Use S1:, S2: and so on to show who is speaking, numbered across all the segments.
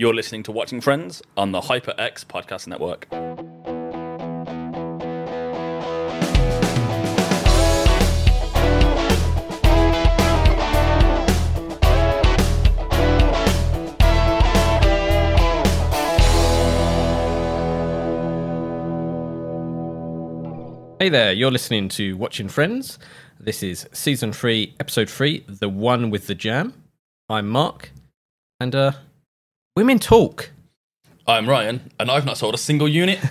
S1: You're listening to Watching Friends on the HyperX Podcast Network.
S2: Hey there, you're listening to Watching Friends. This is season three, episode three, the one with the jam. I'm Mark, and uh, women talk.
S1: I'm Ryan, and I've not sold a single unit.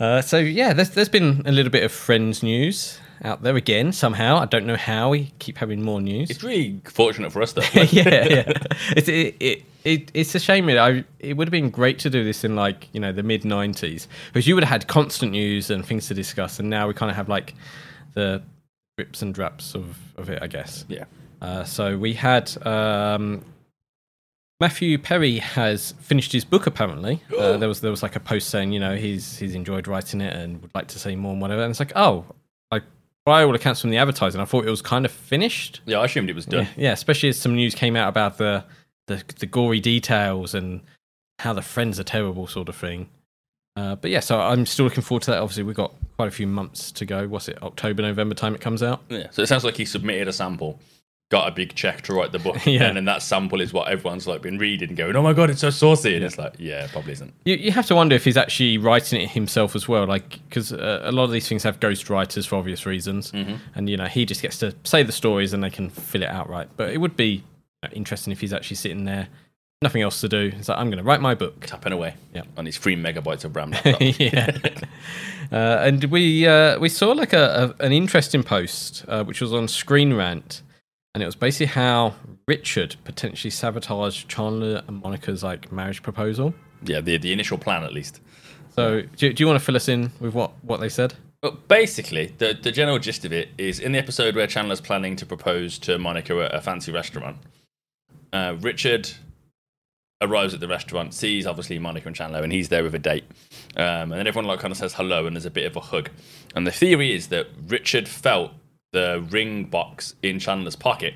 S2: Uh, so yeah, there's there's been a little bit of Friends news out there again. Somehow, I don't know how we keep having more news.
S1: It's really fortunate for us, though.
S2: yeah, yeah. It's it, it, it it's a shame. It I it would have been great to do this in like you know the mid '90s because you would have had constant news and things to discuss, and now we kind of have like the rips and draps of of it, I guess.
S1: yeah.
S2: Uh, so we had um, Matthew Perry has finished his book. Apparently, uh, there was there was like a post saying you know he's he's enjoyed writing it and would like to say more and whatever. And it's like oh, like by all accounts from the advertising, I thought it was kind of finished.
S1: Yeah, I assumed it was done.
S2: Yeah, yeah, especially as some news came out about the the, the gory details and how the friends are terrible, sort of thing. Uh, but yeah, so I'm still looking forward to that. Obviously, we've got quite a few months to go. What's it? October, November time it comes out.
S1: Yeah. So it sounds like he submitted a sample, got a big check to write the book,
S2: Yeah.
S1: and then that sample is what everyone's like been reading and going, "Oh my god, it's so saucy!" And it's like, yeah, probably isn't.
S2: You, you have to wonder if he's actually writing it himself as well, like because uh, a lot of these things have ghost writers for obvious reasons, and you know he just gets to say the stories and they can fill it out right. But it would be uh, interesting if he's actually sitting there, nothing else to do. It's like I'm going to write my book.
S1: Tapping away
S2: Yeah.
S1: on his three megabytes of RAM
S2: yeah, uh, and we uh, we saw like a, a an interesting post uh, which was on Screen Rant, and it was basically how Richard potentially sabotaged Chandler and Monica's like marriage proposal.
S1: yeah, the the initial plan at least.
S2: So do, do you want to fill us in with what what they said?
S1: Well, basically, the the general gist of it is in the episode where Chandler's planning to propose to Monica at a fancy restaurant. Uh, Richard arrives at the restaurant, sees obviously Monica and Chandler, and he's there with a date. Um, and then everyone like kind of says hello, and there's a bit of a hug. And the theory is that Richard felt the ring box in Chandler's pocket.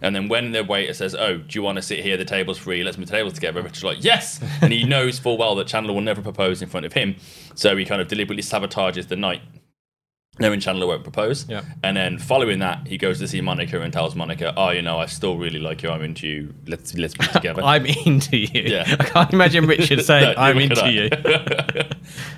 S1: And then when the waiter says, "Oh, do you want to sit here? The table's free. Let's move the tables together." Richard's like, "Yes," and he knows full well that Chandler will never propose in front of him, so he kind of deliberately sabotages the night knowing Chandler won't propose.
S2: Yeah.
S1: And then following that, he goes to see Monica and tells Monica, "Oh, you know, I still really like you. I'm into you. Let's let's be together."
S2: I'm into you.
S1: Yeah.
S2: I can't imagine Richard saying,
S1: No,
S2: I'm into you.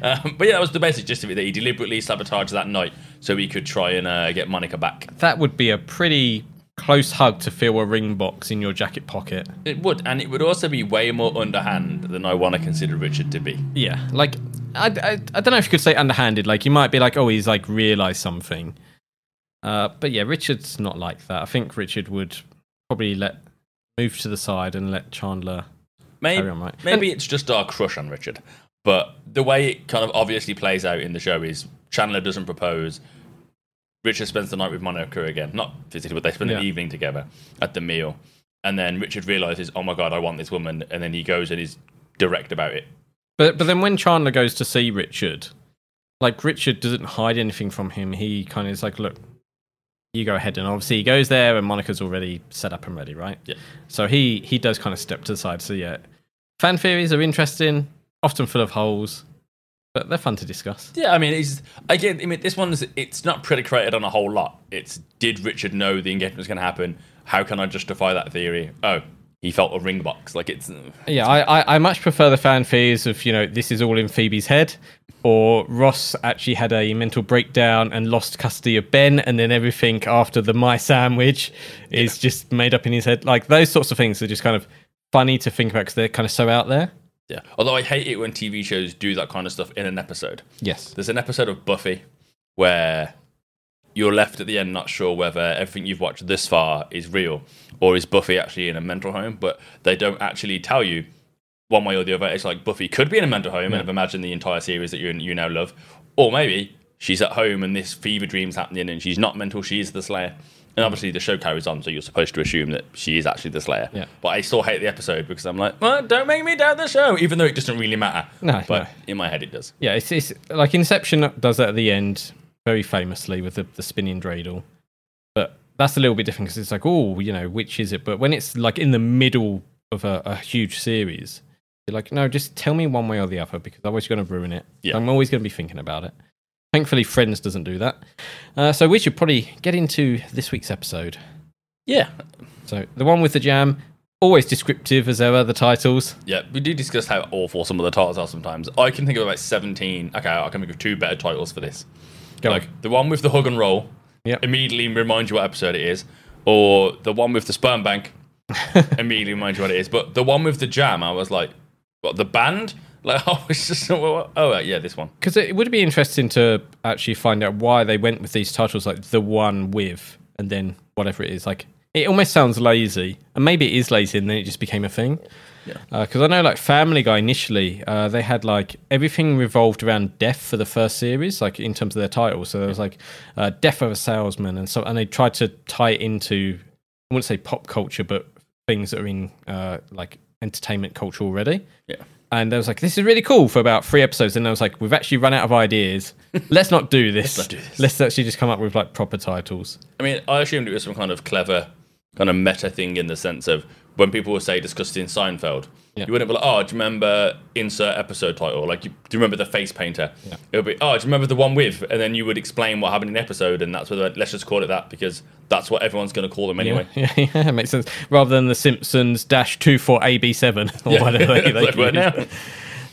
S1: Um, but yeah, that was the basic gist of it. That he deliberately sabotaged that night so he could try and uh, get Monica back.
S2: That would be a pretty close hug to feel a ring box in your jacket pocket.
S1: It would, and it would also be way more underhand than I want to consider Richard to be.
S2: Yeah. Like, I, I, I don't know if you could say underhanded. Like, you might be like, oh, he's like realised something. Uh, but yeah, Richard's not like that. I think Richard would probably let move to the side and let Chandler.
S1: Maybe,
S2: Carry on, right.
S1: maybe it's just our crush on Richard. But the way it kind of obviously plays out in the show is Chandler doesn't propose. Richard spends the night with Monica again. Not physically, but they spend
S2: Yeah.
S1: an evening together at the meal. And then Richard realizes, oh my God, I want this woman. And then he goes and is direct about it.
S2: But but then when Chandler goes to see Richard, like Richard doesn't hide anything from him. He kind of is like, look, you go ahead, and obviously he goes there, and Monica's already set up and ready, right?
S1: Yeah.
S2: So he he does kind of step to the side. So yeah, fan theories are interesting, often full of holes, but they're fun to discuss.
S1: Yeah, I mean, it's again. I mean, this one's it's not predicated on a whole lot. It's did Richard know the engagement was going to happen? How can I justify that theory? Oh, he felt a ring box. Like it's
S2: Yeah, I, I, I much prefer the fan theories of, you know, this is all in Phoebe's head, or Ross actually had a mental breakdown and lost custody of Ben, and then everything after the my sandwich is just made up in his head. Like those sorts of things are just kind of funny to think about because they're kind of so out there.
S1: yeah. Although I hate it when TV shows do that kind of stuff in an episode.
S2: Yes.
S1: There's an episode of Buffy where you're left at the end not sure whether everything you've watched this far is real or is Buffy actually in a mental home, but they don't actually tell you one way or the other. It's like Buffy could be in a mental home and have imagined the entire series that you you now love, or maybe she's at home and this fever dream's happening and she's not mental, she's the Slayer. And mm. obviously the show carries on, so you're supposed to assume that she is actually the Slayer.
S2: Yeah.
S1: But I still hate the episode because I'm like, well, don't make me doubt the show, even though it doesn't really matter.
S2: No,
S1: but
S2: no.
S1: in my head it does.
S2: Yeah, it's, it's like Inception does that at the end very famously with the, the spinning dreidel. But that's a little bit different because it's like, oh, you know, which is it? But when it's like in the middle of a, a huge series. You're like, no, just tell me one way or the other because otherwise you're going to ruin it.
S1: Yeah.
S2: I'm always going to be thinking about it. Thankfully, Friends doesn't do that. Uh, so we should probably get into this week's episode.
S1: Yeah,
S2: So the one with the jam, always descriptive as ever. The titles.
S1: yeah. We do discuss how awful some of the titles are sometimes. I can think of about seventeen. Okay, I can think of two better titles for this.
S2: Go
S1: like
S2: on.
S1: the one with the hug and roll.
S2: Yep.
S1: Immediately remind you what episode it is, or the one with the sperm bank. immediately remind you what it is. But the one with the jam, I was like, what the band? Like, oh, it's just oh uh, yeah, this one.
S2: Because it would be interesting to actually find out why they went with these titles, like the one with, and then whatever it is. Like it almost sounds lazy, and maybe it is lazy, and then it just became a thing.
S1: Yeah.
S2: Because I know, like Family Guy initially, uh, they had like everything revolved around death for the first series, like in terms of their titles. So there was like uh, death of a salesman, and so and they tried to tie it into I wouldn't say pop culture, but things that are in uh, like entertainment culture already.
S1: Yeah.
S2: And I was like, this is really cool for about three episodes. And I was like, we've actually run out of ideas. Let's not do this.
S1: not do this.
S2: Let's actually just come up with like proper titles.
S1: I mean, I assumed it was some kind of clever, kind of meta thing in the sense of when people would say discussed in Seinfeld,
S2: Yeah.
S1: you wouldn't be like, oh, do you remember insert episode title? Like, you, do you remember the face painter? It would be, oh, do you remember the one with? And then you would explain what happened in the episode, and that's whether let's just call it that because that's what everyone's going to call them anyway.
S2: Yeah, yeah, it makes sense. Rather than the Simpsons dash two four AB7 or
S1: Yeah.
S2: whatever they, they can
S1: now.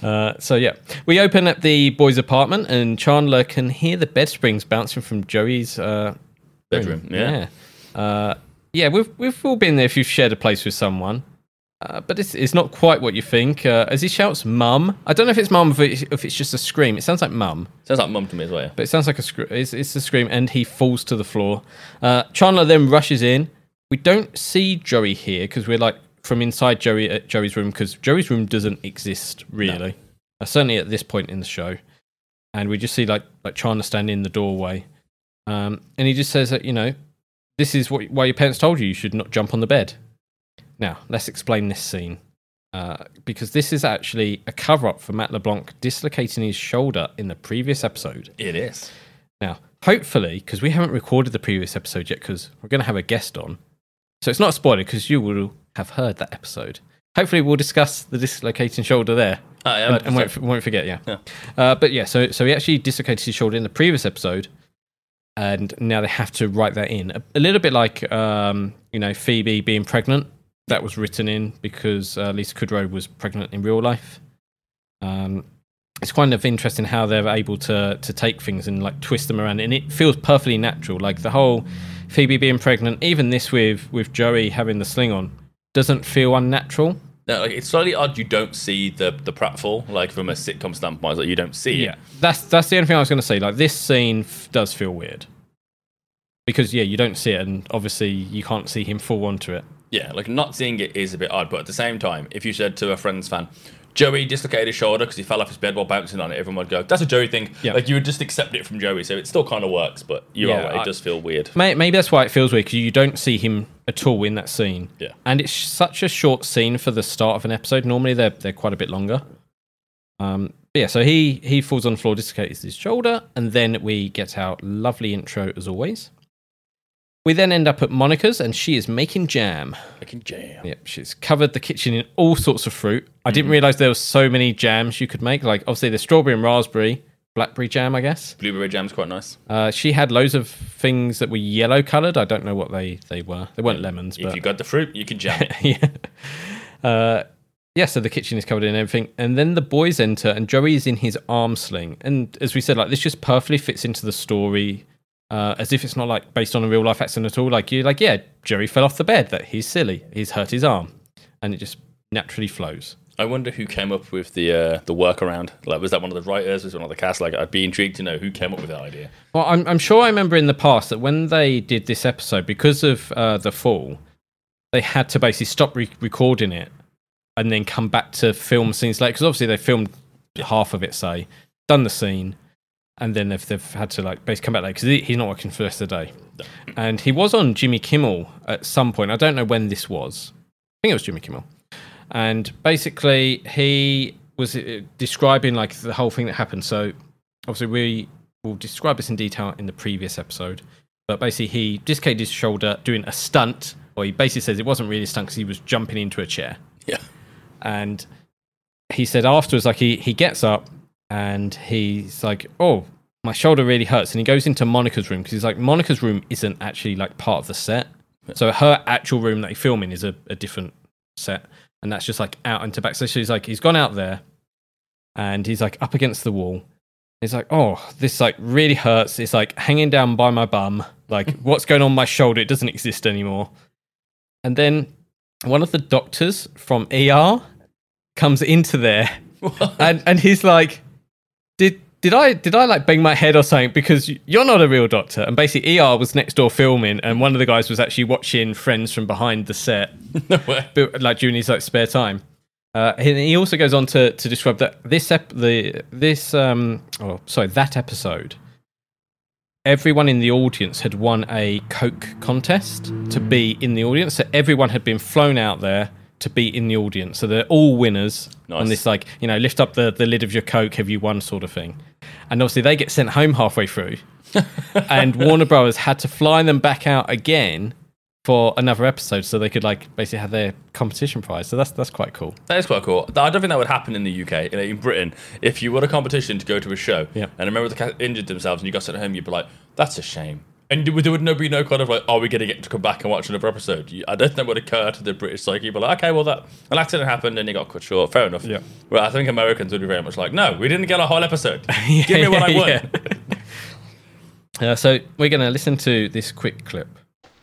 S2: Uh, so yeah, we open at the boys' apartment, and Chandler can hear the bed springs bouncing from Joey's uh,
S1: Bedroom, yeah.
S2: yeah. Uh, yeah, we've we've all been there if you've shared a place with someone. Uh, but it's, it's not quite what you think. Uh, as he shouts, "Mum!" I don't know if it's mum, if it's, if it's just a scream. It sounds like mum,
S1: Sounds like mum to me as well. Yeah.
S2: but it sounds like a scr- it's, it's a scream, and he falls to the floor. Uh, Chandler then rushes in. We don't see Joey here because we're like from inside Joey at Joey's room because Joey's room doesn't exist really, uh, certainly at this point in the show. And we just see like like Chandler standing in the doorway, um, and he just says that you know this is what why your parents told you you should not jump on the bed. Now let's explain this scene. Uh, because this is actually a cover up for Matt LeBlanc dislocating his shoulder in the previous episode.
S1: It is.
S2: Now, hopefully, because we haven't recorded the previous episode yet, because we're going to have a guest on. So it's not a spoiler because you will have heard that episode. Hopefully, we'll discuss the dislocating shoulder there.
S1: Ah, yeah,
S2: and, and won't, won't forget, yeah.
S1: Yeah.
S2: Uh, but yeah, so so he actually dislocated his shoulder in the previous episode, and now they have to write that in. A, a little bit like, um, you know, Phoebe being pregnant. That was written in because uh, Lisa Kudrow was pregnant in real life. Um, it's kind of interesting how they're able to to take things and like twist them around, and it feels perfectly natural. Like the whole Phoebe being pregnant, even this with with Joey having the sling on, doesn't feel unnatural.
S1: No, like, it's slightly odd you don't see the the pratfall, like from a sitcom standpoint, like you don't see it.
S2: Yeah, that's that's the only thing I was going to say. Like this scene f- does feel weird because yeah, you don't see it, and obviously you can't see him fall onto it.
S1: Yeah, like not seeing it is a bit odd, but at the same time, if you said to a Friends fan, Joey dislocated his shoulder because he fell off his bed while bouncing on it, everyone would go, "That's a Joey thing."
S2: Yeah.
S1: Like you would just accept it from Joey, so it still kind of works. But you're
S2: Yeah,
S1: right, it
S2: I-
S1: does feel weird.
S2: May- Maybe that's why it feels weird because you don't see him at all in that scene.
S1: Yeah.
S2: and it's such a short scene for the start of an episode. Normally they're they're quite a bit longer. Um, but yeah, so he he falls on the floor, dislocates his shoulder, and then we get our lovely intro as always. We then end up at Monica's, and she is making jam.
S1: Making jam.
S2: Yep, she's covered the kitchen in all sorts of fruit. I didn't realize there were so many jams you could make. Like obviously the strawberry and raspberry, blackberry jam, I guess.
S1: Blueberry jam's quite nice.
S2: Uh, she had loads of things that were yellow coloured. I don't know what they they were. They weren't lemons,
S1: If
S2: but
S1: you got the fruit, you can jam. it.
S2: yeah. Uh, yeah, so the kitchen is covered in everything. And then the boys enter, and Joey is in his arm sling. And as we said, like this just perfectly fits into the story, uh, as if it's not like based on a real life accident at all. Like you're like, yeah, Jerry fell off the bed. That he's silly. He's hurt his arm, and it just naturally flows.
S1: I wonder who came up with the uh, the workaround. Like, was that one of the writers? Was it one of the cast? Like, I'd be intrigued to know who came up with that idea.
S2: Well, I'm, I'm sure I remember in the past that when they did this episode, because of uh, the fall, they had to basically stop re- recording it and then come back to film scenes later. Because obviously they filmed half of it, say, done the scene, and then they've, they've had to like basically come back later because he, he's not working for the rest of the day. And he was on Jimmy Kimmel at some point. I don't know when this was. I think it was Jimmy Kimmel. And basically, he was uh, describing like the whole thing that happened. So obviously we will describe this in detail in the previous episode. But basically, he dislocated his shoulder doing a stunt, or he basically says it wasn't really a stunt because he was jumping into a chair.
S1: Yeah.
S2: And he said afterwards, like he he gets up and he's like, "Oh, my shoulder really hurts," and he goes into Monica's room because he's like, Monica's room isn't actually like part of the set, so her actual room that they film in is a, a different set, and that's just like out into back. So he's like, he's gone out there, and he's like up against the wall. He's like, "Oh, this like really hurts. It's like hanging down by my bum. Like, what's going on my shoulder? It doesn't exist anymore." And then one of the doctors from ER comes into there and and he's like, "Did did I did I like bang my head or something? Because you're not a real doctor." And basically, ER was next door filming, and one of the guys was actually watching Friends from behind the set,
S1: no
S2: like during his like spare time. Uh, he, he also goes on to, to describe that this ep- the this um oh sorry that episode everyone in the audience had won a coke contest to be in the audience so everyone had been flown out there to be in the audience so they're all winners on
S1: Nice.
S2: this like you know lift up the, the lid of your coke have you won sort of thing and obviously they get sent home halfway through and warner brothers had to fly them back out again for another episode so they could like basically have their competition prize so that's that's quite cool
S1: That is quite cool. I don't think that would happen in the UK, in, in Britain. If you won a competition to go to a show,
S2: Yeah.
S1: and a member of the cast injured themselves, and you got sent home, you'd be like, "That's a shame." And there would, there no be no kind of like, "Are we going to get to come back and watch another episode?" I don't think that would occur to the British psyche. But like, okay, well, that an accident happened and you got cut short. Fair enough.
S2: Yeah.
S1: Well, I think Americans would be very much like, "No, we didn't get a whole episode. Give me what I want.
S2: Yeah. Uh, so we're going to listen to this quick clip.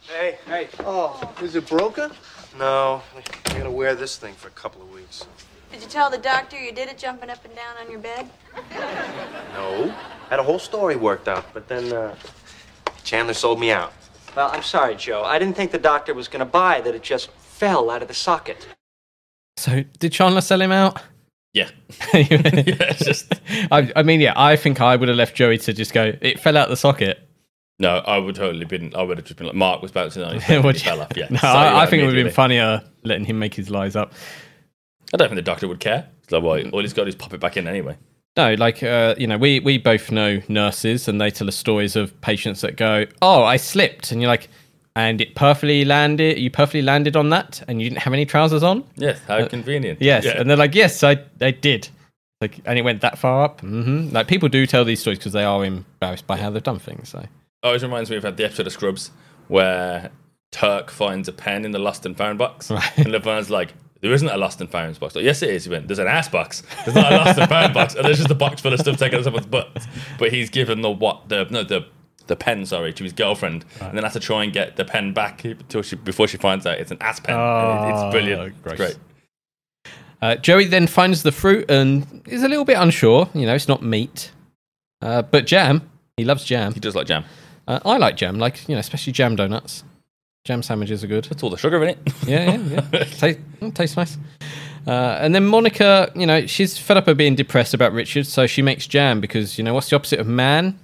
S3: Hey, hey.
S4: Oh, is it broken?
S3: No, I'm going to wear this thing for a couple of weeks.
S5: Did you tell the doctor you did it jumping up and down on your bed?
S3: No. Had a whole story worked out, but then, uh, Chandler sold me out.
S4: Well, I'm sorry, Joe. I didn't think the doctor was going to buy that it just fell out of the socket.
S2: So did Chandler sell him out?
S1: yeah, yeah. Just
S2: I, I mean, yeah, I think I would have left Joey to just go. It fell out of the socket.
S1: no. I would totally been. I would have just been like, Mark was bouncing on his head.
S2: Would
S1: he
S2: you?
S1: fell off. Yeah.
S2: No,
S1: So,
S2: I, I think it would have been funnier letting him make his lies up.
S1: I don't think the doctor would care. It's like, well, all he's got is pop it back in anyway.
S2: No, like uh, you know, we we both know nurses, and they tell us stories of patients that go, "Oh, I slipped," and you're like, "And it perfectly landed. You perfectly landed on that, and you didn't have any trousers on."
S1: Yes, how convenient.
S2: Yes,
S1: Yeah.
S2: and they're like, "Yes, I I did." Like, and it went that far up. hmm Like people do tell these stories because they are embarrassed by how they've done things. So
S1: always reminds me of the episode of Scrubs where Turk finds a pen in the lost and found box,
S2: Right.
S1: and Laverne's like, "There isn't a lost and found box." Like, yes, it is. He went, "There's an ass box. There's not a lost and found box, and there's just a box full of stuff taken out of someone's butt." But he's given the what the no the the pen sorry to his girlfriend, and then has to try and get the pen back till she before she finds out it's an ass pen. And it-
S2: Oh,
S1: it's brilliant. It's great.
S2: uh, Joey then finds the fruit and is a little bit unsure. You know, it's not meat, uh, but jam. He loves jam.
S1: He does like jam.
S2: Uh, I like jam, like you know, especially jam donuts. Jam sandwiches are good.
S1: That's all the sugar in it.
S2: Yeah, yeah, yeah. Taste, mm, tastes nice. Uh, and then Monica, you know, she's fed up of being depressed about Richard, so she makes jam because you know what's the opposite of man?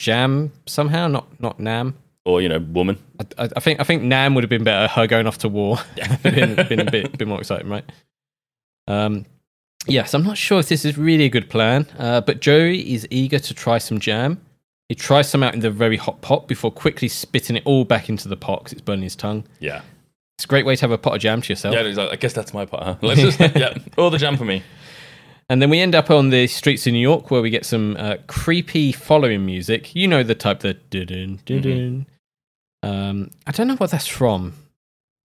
S2: Jam somehow, not not nam.
S1: or you know, woman.
S2: I, I- I think I think Nam would have been better. Her going off to war, been, been a bit bit more exciting, right? Um, yes, I'm not sure if this is really a good plan, uh, but Joey is eager to try some jam. He tries some out in the very hot pot before quickly spitting it all back into the pot because it's burning his tongue.
S1: Yeah.
S2: It's a great way to have a pot of jam to yourself.
S1: Yeah, like, I guess that's my pot, Huh? Let's just, yeah, all the jam for me.
S2: And then we end up on the streets of New York where we get some uh, creepy following music. You know the type that dun dun Um, I don't know what that's from.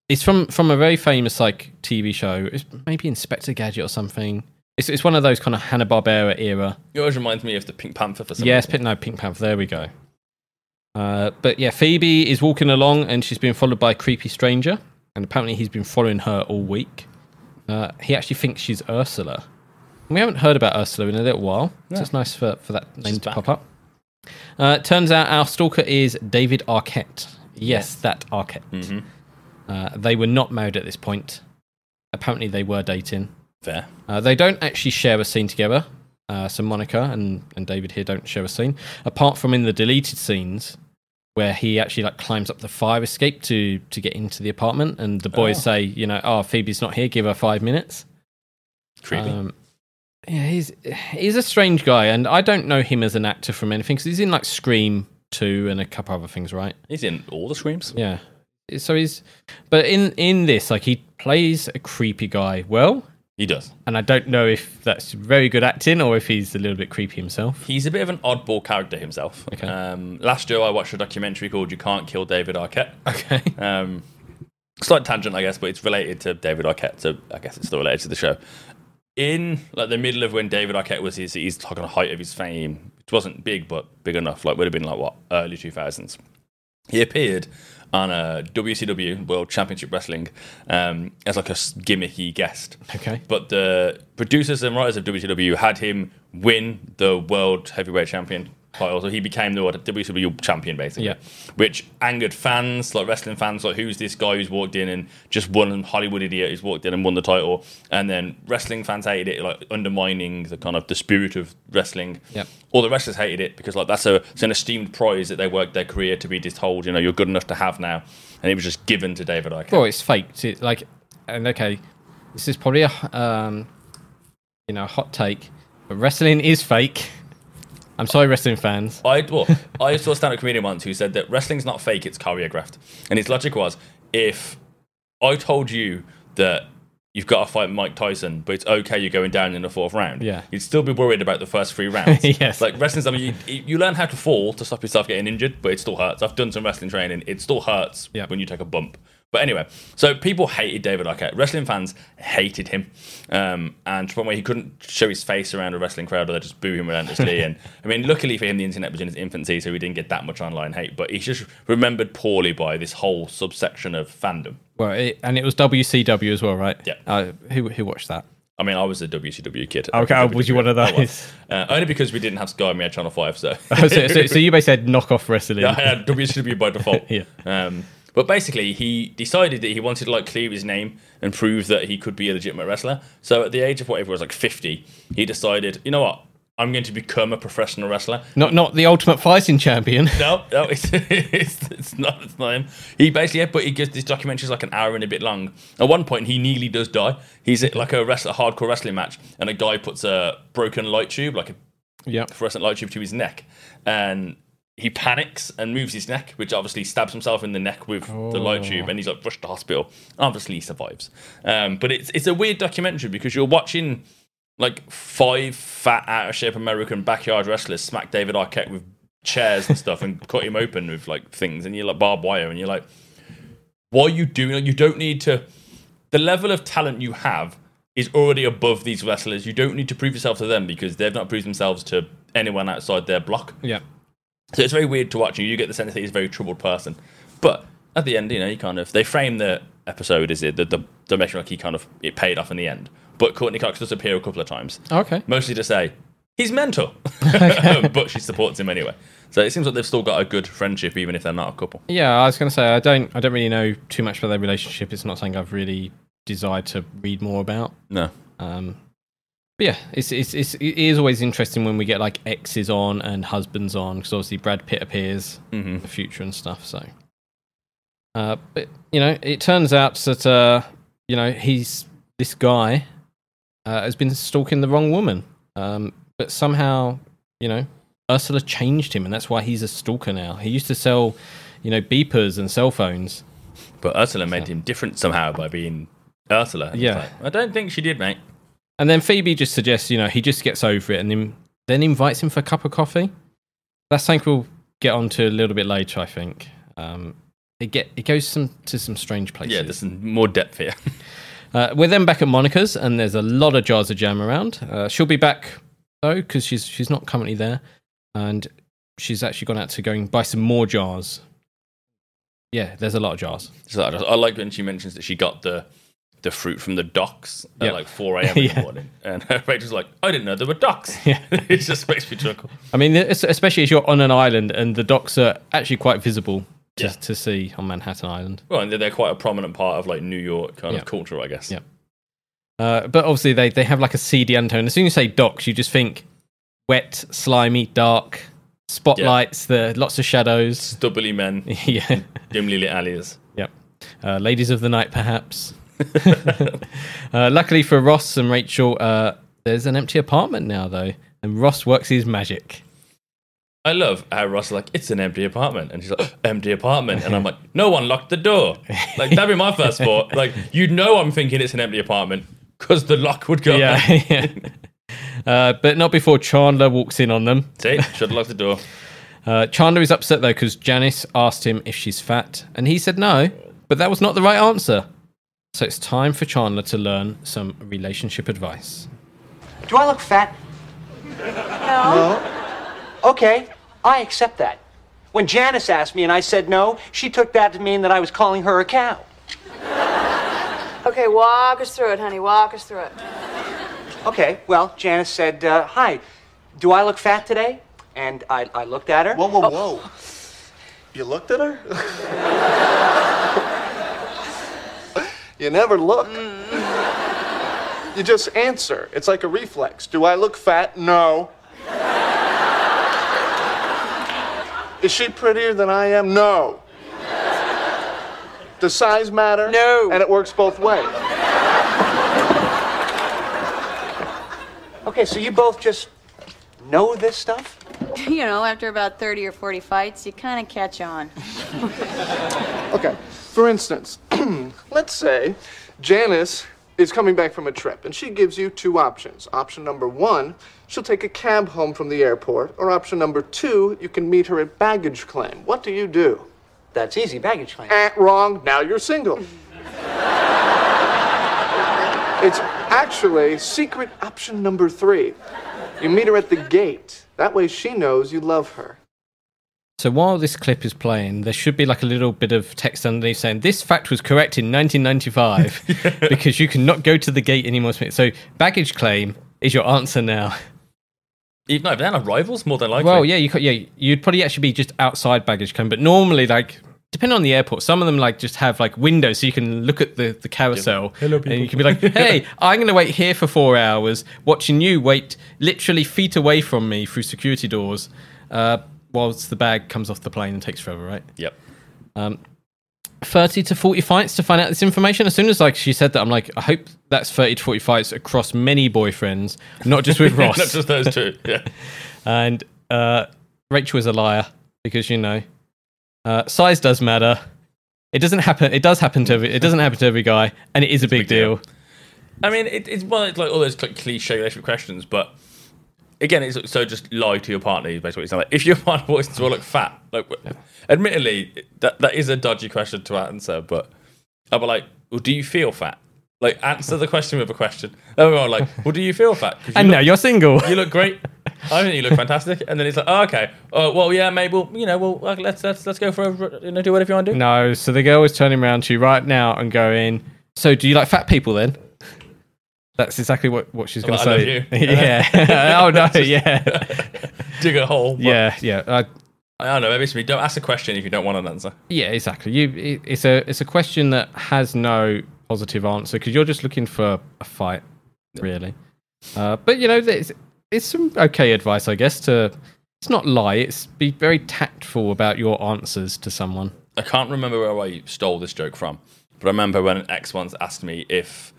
S2: It's from from a very famous like TV show. It's maybe Inspector Gadget or something. It's it's one of those kind of Hanna Barbera era.
S1: It always reminds me of the Pink Panther for some
S2: Yes,
S1: reason.
S2: Pink, no, Pink Panther. There we go. Uh, but yeah, Phoebe is walking along and she's being followed by a creepy stranger, and apparently he's been following her all week. Uh, he actually thinks she's Ursula. We haven't heard about Ursula in a little while, so it's nice for, for that name
S1: She's
S2: to
S1: back.
S2: pop up. Uh, turns out our stalker is David Arquette. Yes, that Arquette.
S1: Mhm.
S2: Uh, they were not married at this point. Apparently, they were dating.
S1: Fair.
S2: Uh, they don't actually share a scene together. Uh, so Monica and, and David here don't share a scene, apart from in the deleted scenes where he actually like climbs up the fire escape to to get into the apartment, and the boys
S1: Oh.
S2: say, you know, oh Phoebe's not here, give her five minutes.
S1: Creepy.
S2: Um, yeah, he's he's a strange guy, and I don't know him as an actor from anything because he's in like Scream two and a couple other things, right?
S1: He's in all the screams.
S2: Yeah, so he's, but in in this, like he plays a creepy guy well,
S1: He does.
S2: and I don't know if that's very good acting or if he's a little bit creepy himself.
S1: He's a bit of an oddball character himself.
S2: Okay.
S1: Um, last year, I watched a documentary called "You Can't Kill David Arquette."
S2: Okay.
S1: Um, slight tangent, I guess, but it's related to David Arquette, so I guess it's still related to the show. In like the middle of when David Arquette was his, his like on the height of his fame, which wasn't big but big enough, like would have been like what early two thousands. He appeared on a WCW World Championship Wrestling um, as like a gimmicky guest.
S2: Okay.
S1: But the producers and writers of WCW had him win the World Heavyweight Champion title, so he became the WCW champion basically.
S2: Yeah.
S1: Which angered fans, like wrestling fans, like who's this guy who's walked in and just won Hollywood idiot who's walked in and won the title, and then wrestling fans hated it, like undermining the kind of the spirit of wrestling.
S2: Yep.
S1: All the wrestlers hated it because like that's a it's an esteemed prize that they worked their career to be just told, you know, you're good enough to have now, and it was just given to David Arquette.
S2: Well, it's faked. It, like, and okay, this is probably a um, you know, a hot take, but wrestling is fake. I'm sorry, wrestling fans.
S1: I well, I saw a stand-up comedian once who said that wrestling's not fake; it's choreographed. And his logic was, if I told you that you've got to fight Mike Tyson, but it's okay you're going down in the fourth round,
S2: Yeah.
S1: you'd still be worried about the first three rounds.
S2: Yes.
S1: like wrestling's. I mean, you, you learn how to fall to stop yourself getting injured, but it still hurts. I've done some wrestling training; it still hurts
S2: Yeah.
S1: when you take a bump. But anyway, so people hated David Arquette. Wrestling fans hated him, um, and to the point where he couldn't show his face around a wrestling crowd, or they just boo him relentlessly. and I mean, luckily for him, the internet was in its infancy, so he didn't get that much online hate. But he's just remembered poorly by this whole subsection of fandom.
S2: Well, it, and it was WCW as well, right?
S1: Yeah.
S2: Uh, who who watched that?
S1: I mean, I was a WCW kid.
S2: Okay, oh, was you one of those?
S1: Uh, only because we didn't have Sky and we had Channel 5, so.
S2: so, so, so you basically said knock off wrestling.
S1: I had WCW by default.
S2: Yeah.
S1: Um, but basically, he decided that he wanted to like clear his name and prove that he could be a legitimate wrestler. So at the age of whatever it was, like fifty, he decided, you know what, I'm going to become a professional wrestler.
S2: Not not the ultimate fighting champion.
S1: No, no, it's, it's, it's not. It's not him. He basically, yeah, but he gets this documentary is like an hour and a bit long. At one point, he nearly does die. He's at like a wrestler, hardcore wrestling match, and a guy puts a broken light tube, like a
S2: yeah.
S1: fluorescent light tube to his neck, and he panics and moves his neck, which obviously stabs himself in the neck with the light tube, and he's like rushed to hospital. Obviously, he survives. Um, but it's it's a weird documentary because you're watching like five fat, out of shape American backyard wrestlers smack David Arquette with chairs and stuff and cut him open with like things, and you're like barbed wire, and you're like, what are you doing? Like, you don't need to. The level of talent you have is already above these wrestlers. You don't need to prove yourself to them because they've not proved themselves to anyone outside their block.
S2: Yeah.
S1: So it's very weird to watch, and you get the sense that he's a very troubled person. But at the end, you know, you kind of they frame the episode as it the the, the making like he kind of it paid off in the end. But Courteney Cox does appear a couple of times,
S2: Okay.
S1: mostly to say he's mental, but she supports him anyway. So it seems like they've still got a good friendship, even if they're not a couple.
S2: Yeah, I was going to say I don't I don't really know too much about their relationship. It's not something I've really desired to read more about.
S1: No,
S2: Um, but yeah, it's, it's it's it is always interesting when we get like exes on and husbands on because obviously Brad Pitt appears in the future and stuff. So, uh, but you know, it turns out that uh, you know he's this guy uh, has been stalking the wrong woman, um, but somehow you know Ursula changed him, and that's why he's a stalker now. He used to sell you know beepers and cell phones.
S1: but Ursula made him different somehow by being Ursula.
S2: Yeah.
S1: like, I don't think she did, mate.
S2: And then Phoebe just suggests, you know, he just gets over it and then, then invites him for a cup of coffee. That's something we'll get onto a little bit later, I think. Um, it get it goes some to some strange places.
S1: Yeah, there's some more depth here.
S2: Uh, we're then back at Monica's, and there's a lot of jars of jam around. Uh, she'll be back though, because she's she's not currently there, and she's actually gone out to go and buy some more jars. Yeah, there's a lot of jars.
S1: So I, just- I like when she mentions that she got the the fruit from the docks at
S2: Yeah.
S1: like 4 a.m. in
S2: Yeah.
S1: the morning. And Rachel's like, I didn't know there were docks.
S2: Yeah.
S1: it just makes me chuckle.
S2: I mean, especially as you're on an island and the docks are actually quite visible to,
S1: Yeah.
S2: to see on Manhattan Island.
S1: Well, and they're, they're quite a prominent part of like New York kind
S2: Yeah.
S1: of culture, I guess.
S2: Yeah. Uh, but obviously, they, they have like a seedy undertone. As soon as you say docks, you just think wet, slimy, dark, spotlights, the lots of shadows.
S1: Stubbly men,
S2: yeah.
S1: dimly lit alleys.
S2: Yep. Uh, ladies of the night, perhaps. uh, luckily for Ross and Rachel, uh, there's an empty apartment now, though, and Ross works his magic.
S1: I love how Ross is like, it's an empty apartment. And she's like, empty apartment. And I'm like, no one locked the door. Like, that'd be my first thought. Like, you know, I'm thinking it's an empty apartment because the lock would go.
S2: Yeah. yeah. Uh, but not before Chandler walks in on them.
S1: See, should have locked the door.
S2: Uh, Chandler is upset though because Janice asked him if she's fat, and he said no, but that was not the right answer. So it's time for Chandler to learn some relationship advice.
S4: Do I look fat?
S5: No.
S4: Okay, I accept that. When Janice asked me and I said no, she took that to mean that I was calling her a cow.
S5: Okay, walk us through it, honey. Walk us through it.
S4: Okay, well, Janice said, uh, Hi, do I look fat today? And I, I looked at her.
S6: Whoa, whoa, whoa. You looked at her? you never look. Mm-hmm. You just answer. It's like a reflex. Do I look fat? No. Is she prettier than I am? No. Does size matter?
S4: No.
S6: And it works both ways.
S4: Okay, so you both just know this stuff?
S5: You know, after about 30 or 40 fights, you kind of catch on.
S6: Okay, for instance, let's say Janice is coming back from a trip and she gives you two options. Option number one, she'll take a cab home from the airport, or option number two, you can meet her at baggage claim. What do you do?
S4: That's easy, baggage claim.
S6: Eh, wrong, now you're single. it's actually secret option number three. You meet her at the gate. That way she knows you love her.
S2: So while this clip is playing, there should be like a little bit of text underneath saying this fact was correct in 1995 because you cannot go to the gate anymore. So baggage claim is your answer now.
S1: Even if they're not rivals, more than likely.
S2: Well, yeah, you could, yeah, you'd probably actually be just outside baggage claim, but normally, like, depending on the airport, some of them like just have like windows so you can look at the, the carousel,
S1: Hello,
S2: and you can be like, "Hey, I'm going to wait here for four hours, watching you wait literally feet away from me through security doors, uh, whilst the bag comes off the plane and takes forever, right?"
S1: Yep.
S2: 30 to 40 fights to find out this information. As soon as like she said that, I'm like, I hope that's 30 to 40 fights across many boyfriends, not just with Ross.
S1: Not just those two. Yeah.
S2: and uh, Rachel is a liar because you know uh, size does matter. It doesn't happen. It does happen to every. It doesn't happen to every guy, and it is a big,
S1: big deal.
S2: deal.
S1: I mean, it, it's one of like all those like, cliche relationship questions, but again, it's so just lie to your partner. is Basically, it's like if your partner wants to look fat, like, admittedly, that that is a dodgy question to answer. But I'll be like, well, do you feel fat? Like, answer the question with a question. Everyone like, well, do you feel fat? you
S2: And
S1: look,
S2: now you're single.
S1: you look great. I think you look fantastic. And then it's like, oh, okay. Oh, well, yeah, maybe. Well, you know, well, well, let's let's let's go for a, you know, do whatever you want to do.
S2: no, so the girl is turning around to you right now and going, "So, do you like fat people then?" That's exactly what, what she's going to say.
S1: you.
S2: yeah. oh no. Yeah.
S1: Dig a hole. But
S2: yeah. Yeah. Uh,
S1: I don't know. Maybe it's me. Don't ask a question if you don't want an answer.
S2: Yeah, exactly. You, it, it's a it's a question that has no positive answer because you're just looking for a fight, really. Uh, but you know, there's it's some okay advice, I guess. To it's not lie. It's be very tactful about your answers to someone.
S1: I can't remember where I stole this joke from, but I remember when an ex once asked me if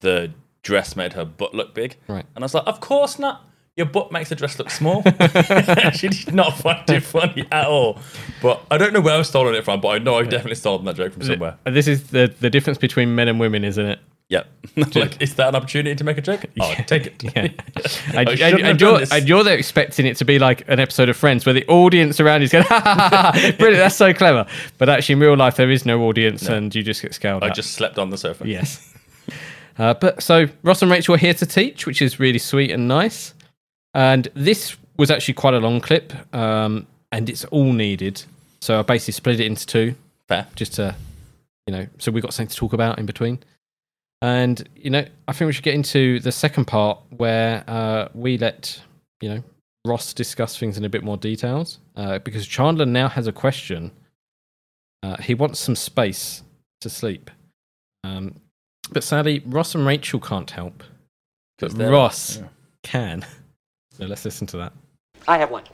S1: the dress made her butt look big.
S2: Right.
S1: And I was like, of course not. Your butt makes the dress look small. she did not find it funny at all. But I don't know where I've stolen it from, but I know I've definitely stolen that joke from somewhere.
S2: And this is the the difference between men and women, isn't it?
S1: Yep. like, is that an opportunity to make a joke? Oh, take it.
S2: Yeah. And,
S1: I
S2: and, and you're, and you're there expecting it to be like an episode of Friends where the audience around you is going, ha ha ha, ha, brilliant, that's so clever. But actually, in real life, there is no audience and you just get scaled
S1: I
S2: up.
S1: just slept on the sofa.
S2: Yes. Uh, but so Ross and Rachel are here to teach, which is really sweet and nice. And this was actually quite a long clip, um, and it's all needed. So I basically split it into two,
S1: Fair.
S2: just to, you know, so we've got something to talk about in between. And you know, I think we should get into the second part where uh, we let you know Ross discuss things in a bit more details uh, because Chandler now has a question. Uh, he wants some space to sleep. Um, but sadly, Ross and Rachel can't help. But
S1: 'Cause they're-
S2: Ross
S1: yeah.
S2: can. So let's listen to that.
S4: I have one.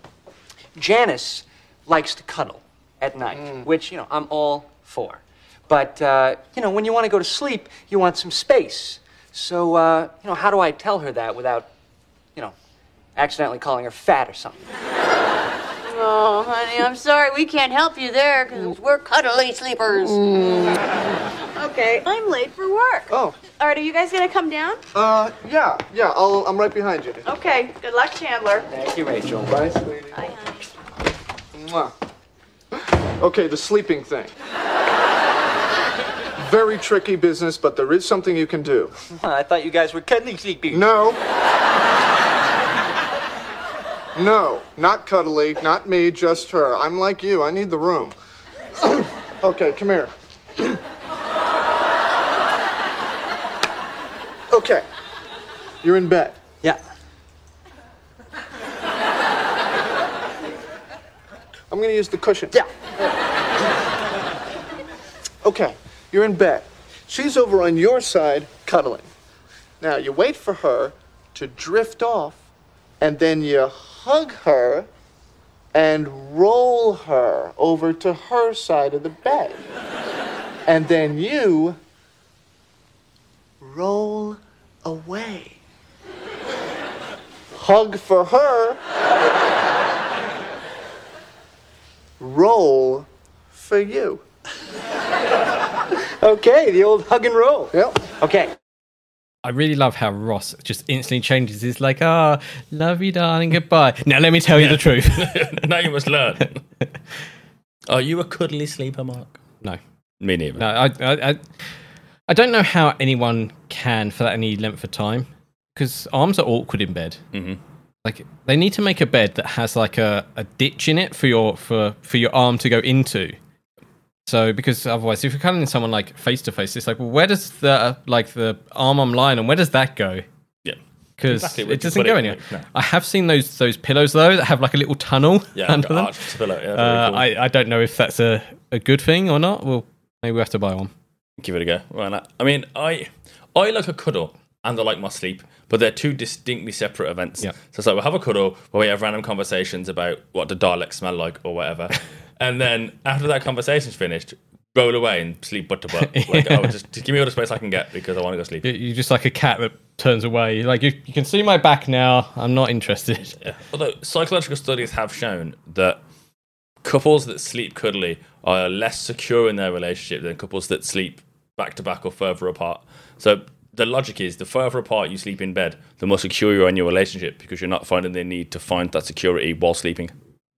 S4: Janice likes to cuddle at night, which, you know, I'm all for. But, uh, you know, when you want to go to sleep, you want some space. So, uh, you know, how do I tell her that without, you know, accidentally calling her fat or something?
S5: Oh, honey, I'm sorry. We can't help you there because we're cuddly sleepers. Okay, I'm late for work.
S6: Oh,
S5: All right, are you guys gonna come down?
S6: uh, yeah, yeah, I'll, I'm right behind you.
S5: Okay, good luck, Chandler.
S4: Thank you, Rachel.
S6: Bye, sweetie.
S5: Bye, honey.
S6: Mwah. Okay, the sleeping thing. Very tricky business, but there is something you can do.
S4: I thought you guys were cuddly sleeping.
S6: No. No, not cuddly, not me, just her. I'm like you, I need the room. okay, come here. okay, you're in bed.
S4: Yeah.
S6: I'm gonna use the cushion.
S4: Yeah.
S6: Okay, you're in bed. She's over on your side, cuddling. Now, you wait for her to drift off, and then you hug her and roll her over to her side of the bed. And then you roll away. Hug for her, roll for you.
S4: Okay, the old hug and roll.
S6: Yep.
S4: Okay.
S2: I really love how Ross just instantly changes. He's like, ah, love you, darling, goodbye. Now let me tell you the truth.
S1: now you must learn. Are you a cuddly sleeper, Mark?
S2: no,
S1: Me neither.
S2: no, I, I, I, I don't know how anyone can for that any length of time because arms are awkward in bed. Mm-hmm. Like they need to make a bed that has like a, a ditch in it for your for for your arm to go into. So because otherwise, if you're cuddling someone like face to face, it's like, well, where does the like the arm I'm lying on? Where does that go?
S1: Yeah.
S2: Because
S1: Exactly,
S2: it doesn't go anywhere.
S1: No.
S2: I have seen those those pillows though that have like a little tunnel
S1: Yeah,
S2: under them.
S1: arched pillow. Yeah,
S2: Uh,
S1: cool.
S2: I I don't know if that's a, a good thing or not. Well, maybe we have to buy one.
S1: Give it a go. Why not? I mean, I I like a cuddle and I like my sleep, but they're two distinctly separate events.
S2: Yeah.
S1: So it's like we'll have a cuddle where we have random conversations about what the dialects smell like or whatever, and then after that conversation's finished, roll away and sleep butt to butt. Like, oh, just, just give me all the space I can get because I want to go sleep.
S2: You- You're just like a cat that turns away. Like you, you can see my back now. I'm not interested.
S1: Yeah. Although psychological studies have shown that couples that sleep cuddly are less secure in their relationship than couples that sleep back to back or further apart. So the logic is the further apart you sleep in bed, the more secure you are in your relationship because you're not finding the need to find that security while sleeping.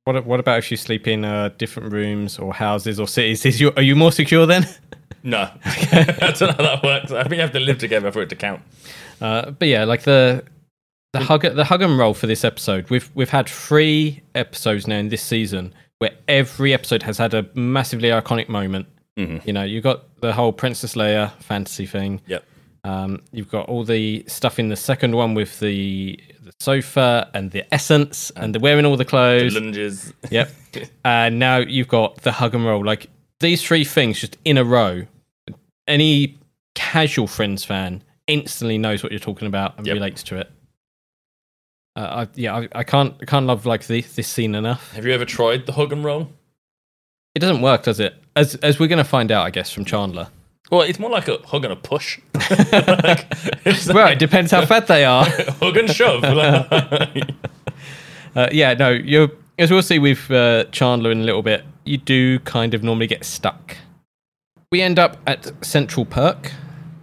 S2: What what about if you sleep in uh, different rooms or houses or cities? Is you are you more secure then?
S1: No, I don't know how that works. I think you have to live together for it to count.
S2: Uh, but yeah, like the the hug the hug and roll for this episode. We've we've had three episodes now in this season where every episode has had a massively iconic moment. You know, you got the whole Princess Leia fantasy thing.
S1: Yep.
S2: Um, you've got all the stuff in the second one with the, the sofa and the essence and the wearing all the clothes.
S1: Lunges.
S2: Yep. and now you've got the hug and roll. Like these three things just in a row. Any casual Friends fan instantly knows what you're talking about and
S1: Yep.
S2: relates to it. Uh, I, yeah, I, I can't I can't love like this this scene enough.
S1: Have you ever tried the hug and roll?
S2: It doesn't work, does it? As as we're gonna find out, I guess, from Chandler.
S1: Well, it's more like a hug and a push. Like, like
S2: Well, it depends how fat they are.
S1: hug and shove.
S2: Uh, yeah, no, you're as we'll see with uh, Chandler in a little bit. You do kind of normally get stuck. We end up at Central Perk.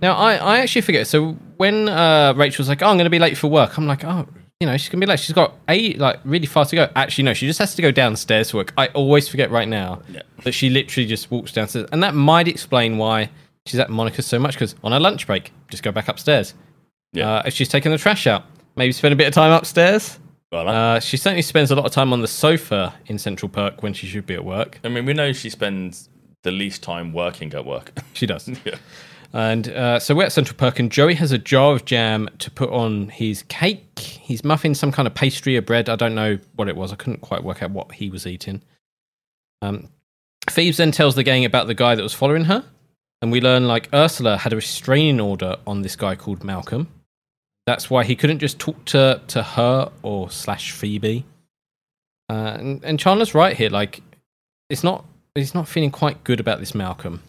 S2: Now, I, I actually forget. So when uh, Rachel was like, "Oh, I'm going to be late for work," I'm like, "Oh, you know, she's going to be late. She's got eight like really far to go." Actually, no, she just has to go downstairs to work. I always forget right now
S1: Yeah.
S2: that she literally just walks downstairs, and that might explain why she's at Monica's so much. Because on her lunch break, just go back upstairs.
S1: Yeah.
S2: Uh, if she's taking the trash out, maybe spend a bit of time upstairs.
S1: Well,
S2: Uh, she certainly spends a lot of time on the sofa in Central Perk when she should be at work.
S1: I mean, we know she spends the least time working at work.
S2: She does.
S1: yeah.
S2: And uh, so we're at Central Perk, and Joey has a jar of jam to put on his cake, his muffin, some kind of pastry or bread. I don't know what it was. I couldn't quite work out what he was eating. Um, then tells the gang about the guy that was following her, and we learn like Ursula had a restraining order on this guy called Malcolm. That's why he couldn't just talk to to her or slash Phoebe. Uh, and, and Chandler's right here. Like, it's not. He's not feeling quite good about this Malcolm.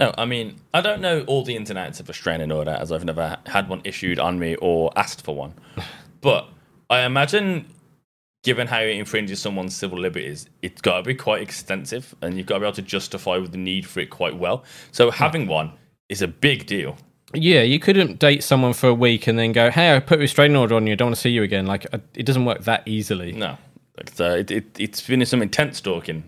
S1: No, I mean, I don't know all the ins and outs of a restraining order as I've never had one issued on me or asked for one. But I imagine given how it infringes someone's civil liberties, it's got to be quite extensive, and you've got to be able to justify the need for it quite well. So having one is a big deal.
S2: Yeah, you couldn't date someone for a week and then go, "Hey, I put a restraining order on you. I don't want to see you again." Like, uh, it doesn't work that easily.
S1: No, it's, uh, it, it, it's been some intense stalking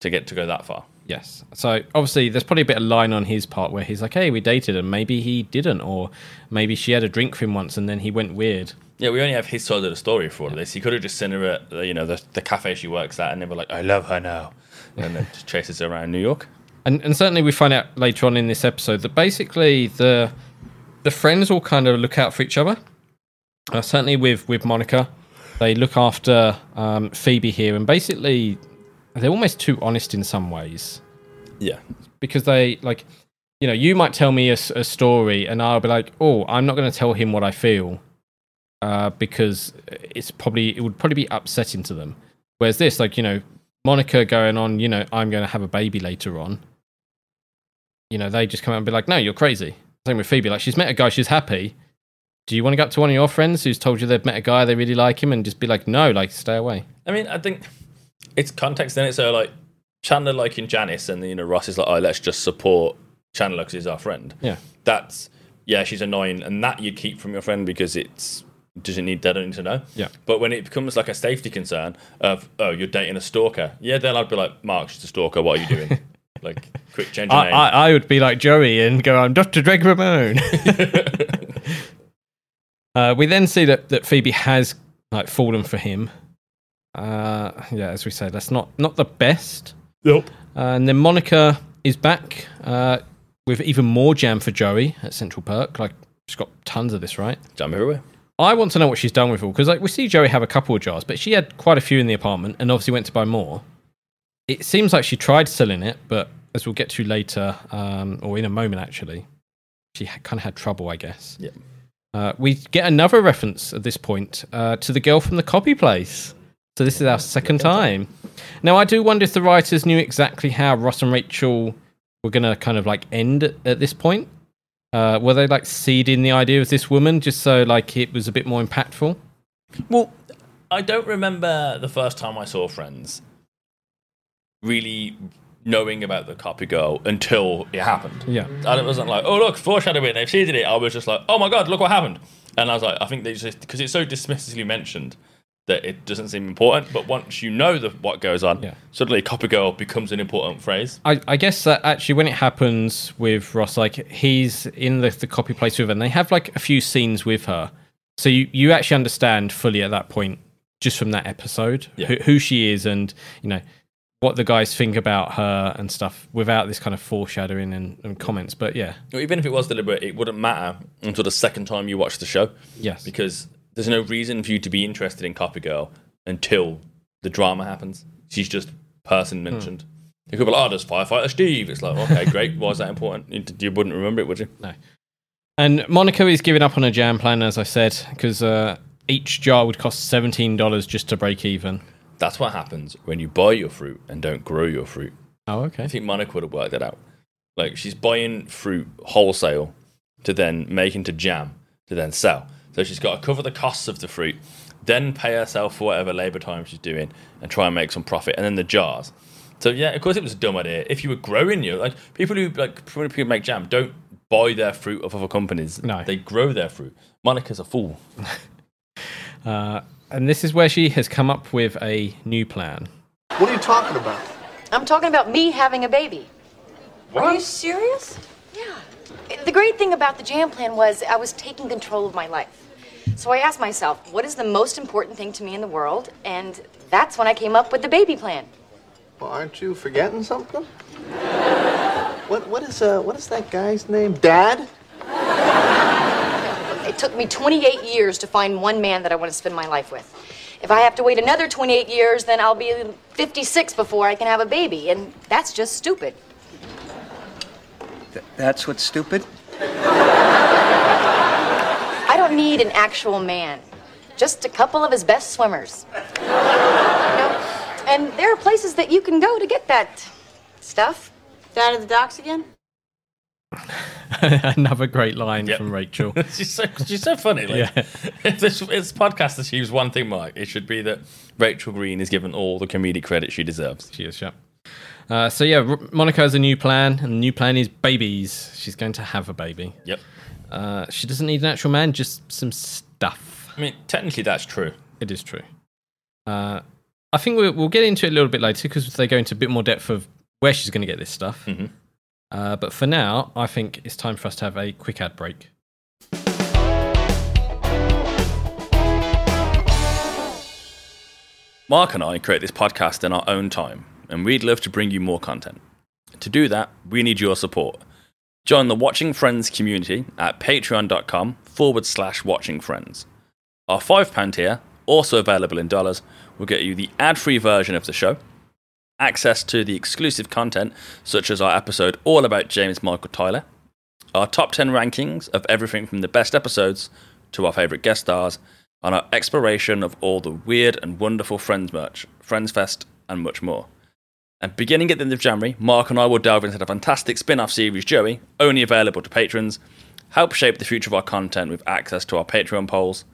S1: to get to go that far.
S2: Yes. So obviously, there's probably a bit of line on his part where he's like, "Hey, we dated, and maybe he didn't, or maybe she had a drink for him once and then he went weird."
S1: Yeah, we only have his side of the story for all of this. He could have just sent her at you know the, the cafe she works at, and they were like, "I love her now," and then just chases her around New York.
S2: And and certainly we find out later on in this episode that basically the the friends all kind of look out for each other. Uh, certainly with with Monica, they look after um, Phoebe here, and basically they're almost too honest in some ways.
S1: Yeah,
S2: because they like you know you might tell me a story and i'll be like oh i'm not going to tell him what i feel uh, because it's probably it would probably be upsetting to them. Whereas this like you know monica going on you know i'm going to have a baby later on. You know they just come out and be like no you're crazy. Same with phoebe like she's met a guy she's happy. Do you want to go up to one of your friends who's told you they've met a guy they really like him and just be like no like stay away.
S1: I mean, I think it's context in it. So like Chandler liking Janice, and you know Ross is like, "Oh, let's just support Chandler because he's our friend."
S2: yeah
S1: That's yeah, she's annoying, and that you keep from your friend because it's doesn't need they don't need to know.
S2: Yeah.
S1: But when it becomes like a safety concern of oh you're dating a stalker, yeah, then I'd be like, Mark, she's a stalker. What are you doing? like, quick change
S2: I. I, I would be like Joey and go, I'm Dr. Drake Ramoray. uh, we then see that, that Phoebe has like fallen for him. Uh, yeah, as we say, that's not not the best.
S1: Nope.
S2: Uh, and then Monica is back uh, with even more jam for Joey at Central Perk. Like she's got tons of this, right?
S1: Jam everywhere.
S2: I want to know what she's done with it all because like we see Joey have a couple of jars, but she had quite a few in the apartment and obviously went to buy more. It seems like she tried selling it, but as we'll get to later, um, or in a moment actually, she ha- kind of had trouble, I guess.
S1: Yeah.
S2: Uh, we get another reference at this point uh, to the girl from the copy place. So this is our second time. Now I do wonder if the writers knew exactly how Ross and Rachel were gonna kind of like end at, at this point. Uh, were they like seeding the idea of this woman just so like it was a bit more impactful?
S1: Well, I don't remember the first time I saw Friends really knowing about the copy girl until it happened.
S2: Yeah.
S1: And it wasn't like, oh, look, foreshadowing, they've seeded it. I was just like, oh my God, look what happened. And I was like, I think they just, because it's so dismissively mentioned that it doesn't seem important. But once you know the, what goes on,
S2: Yeah.
S1: suddenly copy girl becomes an important phrase.
S2: I, I guess that actually when it happens with Ross, like he's in the, the copy place with her, and they have like a few scenes with her. So you, you actually understand fully at that point, just from that episode,
S1: Yeah.
S2: who, who she is and, you know, what the guys think about her and stuff without this kind of foreshadowing and, and comments. But yeah,
S1: Even if it was deliberate, it wouldn't matter until the second time you watch the show.
S2: yes.
S1: because there's no reason for you to be interested in Copy Girl until the drama happens. She's just person mentioned. You could be like, oh, there's Firefighter Steve. It's like, okay, great. Why is that important? You, wouldn't remember it, would you? No.
S2: And Monica is giving up on her jam plan, as I said, because uh, each jar would cost $17 just to break even.
S1: That's what happens when you buy your fruit and don't grow your fruit.
S2: Oh, okay.
S1: I think Monica would have worked that out. Like, she's buying fruit wholesale to then make into jam to then sell. So she's got to cover the costs of the fruit, then pay herself for whatever labor time she's doing, and try and make some profit. And then the jars. So yeah, of course it was a dumb idea. If you were growing your like people who like when people make jam don't buy their fruit off other companies.
S2: No.
S1: they grow their fruit. Monica's a fool.
S2: Uh, and this is where she has come up with a new plan.
S6: What are you talking about?
S5: I'm talking about me having a baby.
S7: Are you serious?
S5: Yeah. The great thing about the jam plan was I was taking control of my life. So I asked myself, what is the most important thing to me in the world? And that's when I came up with the baby plan.
S6: Well, aren't you forgetting something? What what is uh what is that guy's name? Dad?
S5: It took me 28 years to find one man that I want to spend my life with. If I have to wait another 28 years, then I'll be 56 before I can have a baby, and that's just stupid.
S7: Th- that's what's stupid?
S5: I don't need an actual man, just a couple of his best swimmers. You know, and there are places that you can go to get that stuff.
S8: Down at the docks again?
S2: Another great line
S1: Yep.
S2: from Rachel.
S1: she's so she's so funny. Like,
S2: Yeah.
S1: if this this podcast achieves one thing, Mark, it should be that Rachel Green is given all the comedic credit she deserves.
S2: She is, yeah. Uh, so yeah, R- Monica has a new plan, and the new plan is babies. She's going to have a baby.
S1: Yep.
S2: Uh, she doesn't need an actual man, just some stuff.
S1: I mean, technically that's true.
S2: It is true. Uh, I think we'll, we'll get into it a little bit later because they go into a bit more depth of where she's going to get this stuff.
S1: Mhm.
S2: Uh, but for now, I think it's time for us to have a quick ad break.
S1: Mark and I create this podcast in our own time, and we'd love to bring you more content. To do that, we need your support. Join the Watching Friends community at patreon.com forward slash watching friends. Our £5 tier, also available in dollars, will get you the ad free version of the show, access to the exclusive content, such as our episode all about James Michael Tyler, our top 10 rankings of everything from the best episodes to our favourite guest stars, and our exploration of all the weird and wonderful Friends merch, Friends Fest, and much more. And beginning at the end of January, Mark and I will delve into the fantastic spin off series Joey, only available to patrons, help shape the future of our content with access to our Patreon polls.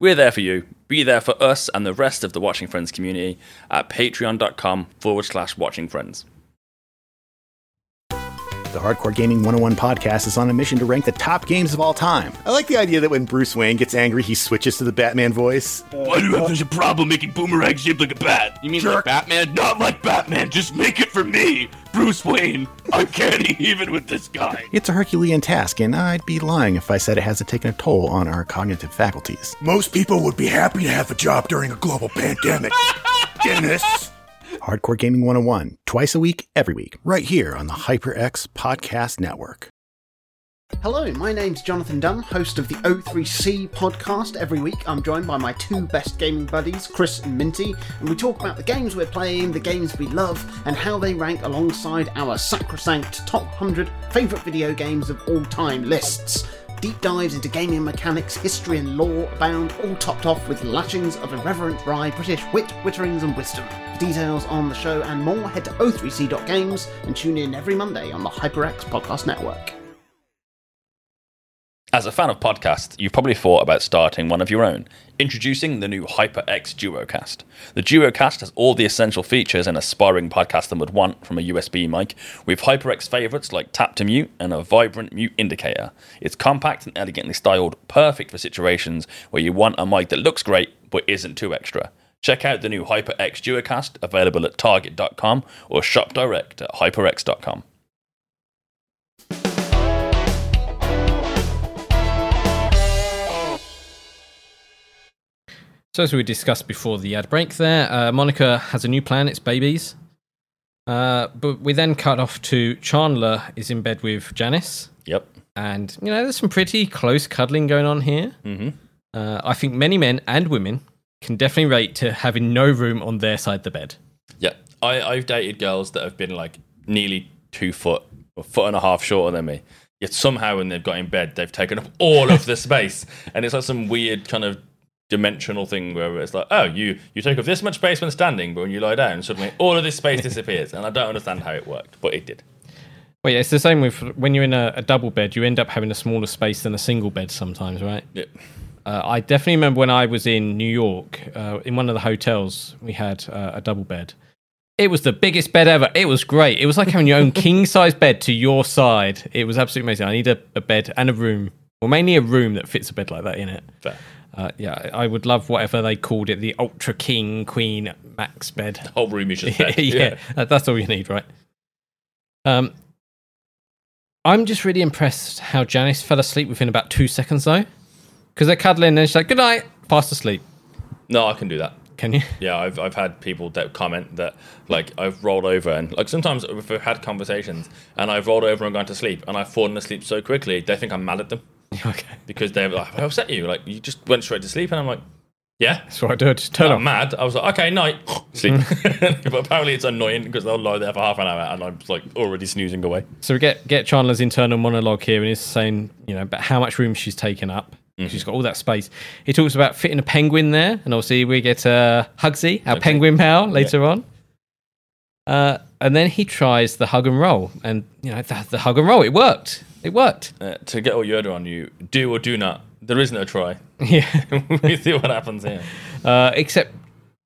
S1: We're there for you. Be there for us and the rest of the Watching Friends community at patreon.com forward slash watching friends.
S8: The Hardcore Gaming 101 podcast is on a mission to rank the top games of all time. I like the idea that when Bruce Wayne gets angry, he switches to the Batman voice.
S9: Why do you have such a problem making Boomerang shaped like a bat? You mean like Batman? Not like Batman, just make it for me! Bruce Wayne, I'm canny even with this guy.
S8: It's a Herculean task, and I'd be lying if I said it hasn't taken a toll on our cognitive faculties.
S9: Most people would be happy to have a job during a global pandemic. Dennis!
S8: Hardcore Gaming 101, twice a week, every week, right here on the HyperX Podcast Network.
S10: Hello, my name's Jonathan Dunn, host of the O3C podcast. Every week I'm joined by my two best gaming buddies, Chris and Minty, and we talk about the games we're playing, the games we love, and how they rank alongside our sacrosanct top 100 favourite video games of all time lists. Deep dives into gaming mechanics, history, and lore abound, all topped off with lashings of irreverent dry British wit, witterings, and wisdom. For details on the show and more, head to o3c.games and tune in every Monday on the HyperX Podcast Network.
S1: As a fan of podcasts, you've probably thought about starting one of your own. Introducing the new HyperX DuoCast. The DuoCast has all the essential features an aspiring podcaster would want from a USB mic, with HyperX favorites like tap to mute and a vibrant mute indicator. It's compact and elegantly styled, perfect for situations where you want a mic that looks great but isn't too extra. Check out the new HyperX DuoCast, available at Target.com or shop direct at HyperX.com.
S2: So as we discussed before the ad break, there, uh, Monica has a new plan. It's babies. Uh, but we then cut off to Chandler is in bed with Janice,
S1: Yep.
S2: and you know there's some pretty close cuddling going on here.
S1: Mm-hmm.
S2: Uh, I think many men and women can definitely rate to having no room on their side of the bed.
S1: Yeah, I, I've dated girls that have been like nearly two foot or foot and a half shorter than me. Yet somehow, when they've got in bed, they've taken up all of the space, and it's like some weird kind of dimensional thing where it's like, oh, you you take up this much space when standing, but when you lie down, suddenly all of this space disappears, and I don't understand how it worked, but it did.
S2: Well, yeah, it's the same with when you're in a, a double bed. You end up having a smaller space than a single bed sometimes, right?
S1: Yeah.
S2: Uh, I definitely remember when I was in New York, uh, in one of the hotels, we had uh, a double bed. It was the biggest bed ever. It was great. It was like having your own king size bed to your side. It was absolutely amazing. I need a, a bed and a room, well, mainly a room that fits a bed like that in it.
S1: Fair.
S2: Uh, yeah, I would love whatever they called it the Ultra King Queen Max bed.
S1: Whole room is just bed.
S2: yeah, that- that's all you need, right? Um, I'm just really impressed how Janice fell asleep within about two seconds, though, because they're cuddling and she's like, "Good night," fast asleep.
S1: No, I can do that.
S2: Can you?
S1: Yeah, I've, I've had people that comment that like I've rolled over and like sometimes we've had conversations and I've rolled over and gone to sleep and I've fallen asleep so quickly they think I'm mad at them
S2: okay,
S1: because they're like I upset you like you just went straight to sleep and I'm like yeah
S2: that's what I do. Just turn
S1: I'm
S2: off.
S1: mad I was like okay night sleep but apparently it's annoying because they'll lie there for half an hour and I'm like already snoozing away
S2: So we get get Chandler's internal monologue here, and he's saying, you know, about how much room she's taken up. She's got all that space. He talks about fitting a penguin there, and obviously we get uh, Hugsy, our penguin pal, later on. Uh, and then he tries the hug and roll, and you know the, the hug and roll. It worked. It worked.
S1: Uh, to get all Yoda on you, do or do not. There is no try.
S2: Yeah.
S1: we see what happens here.
S2: Uh, except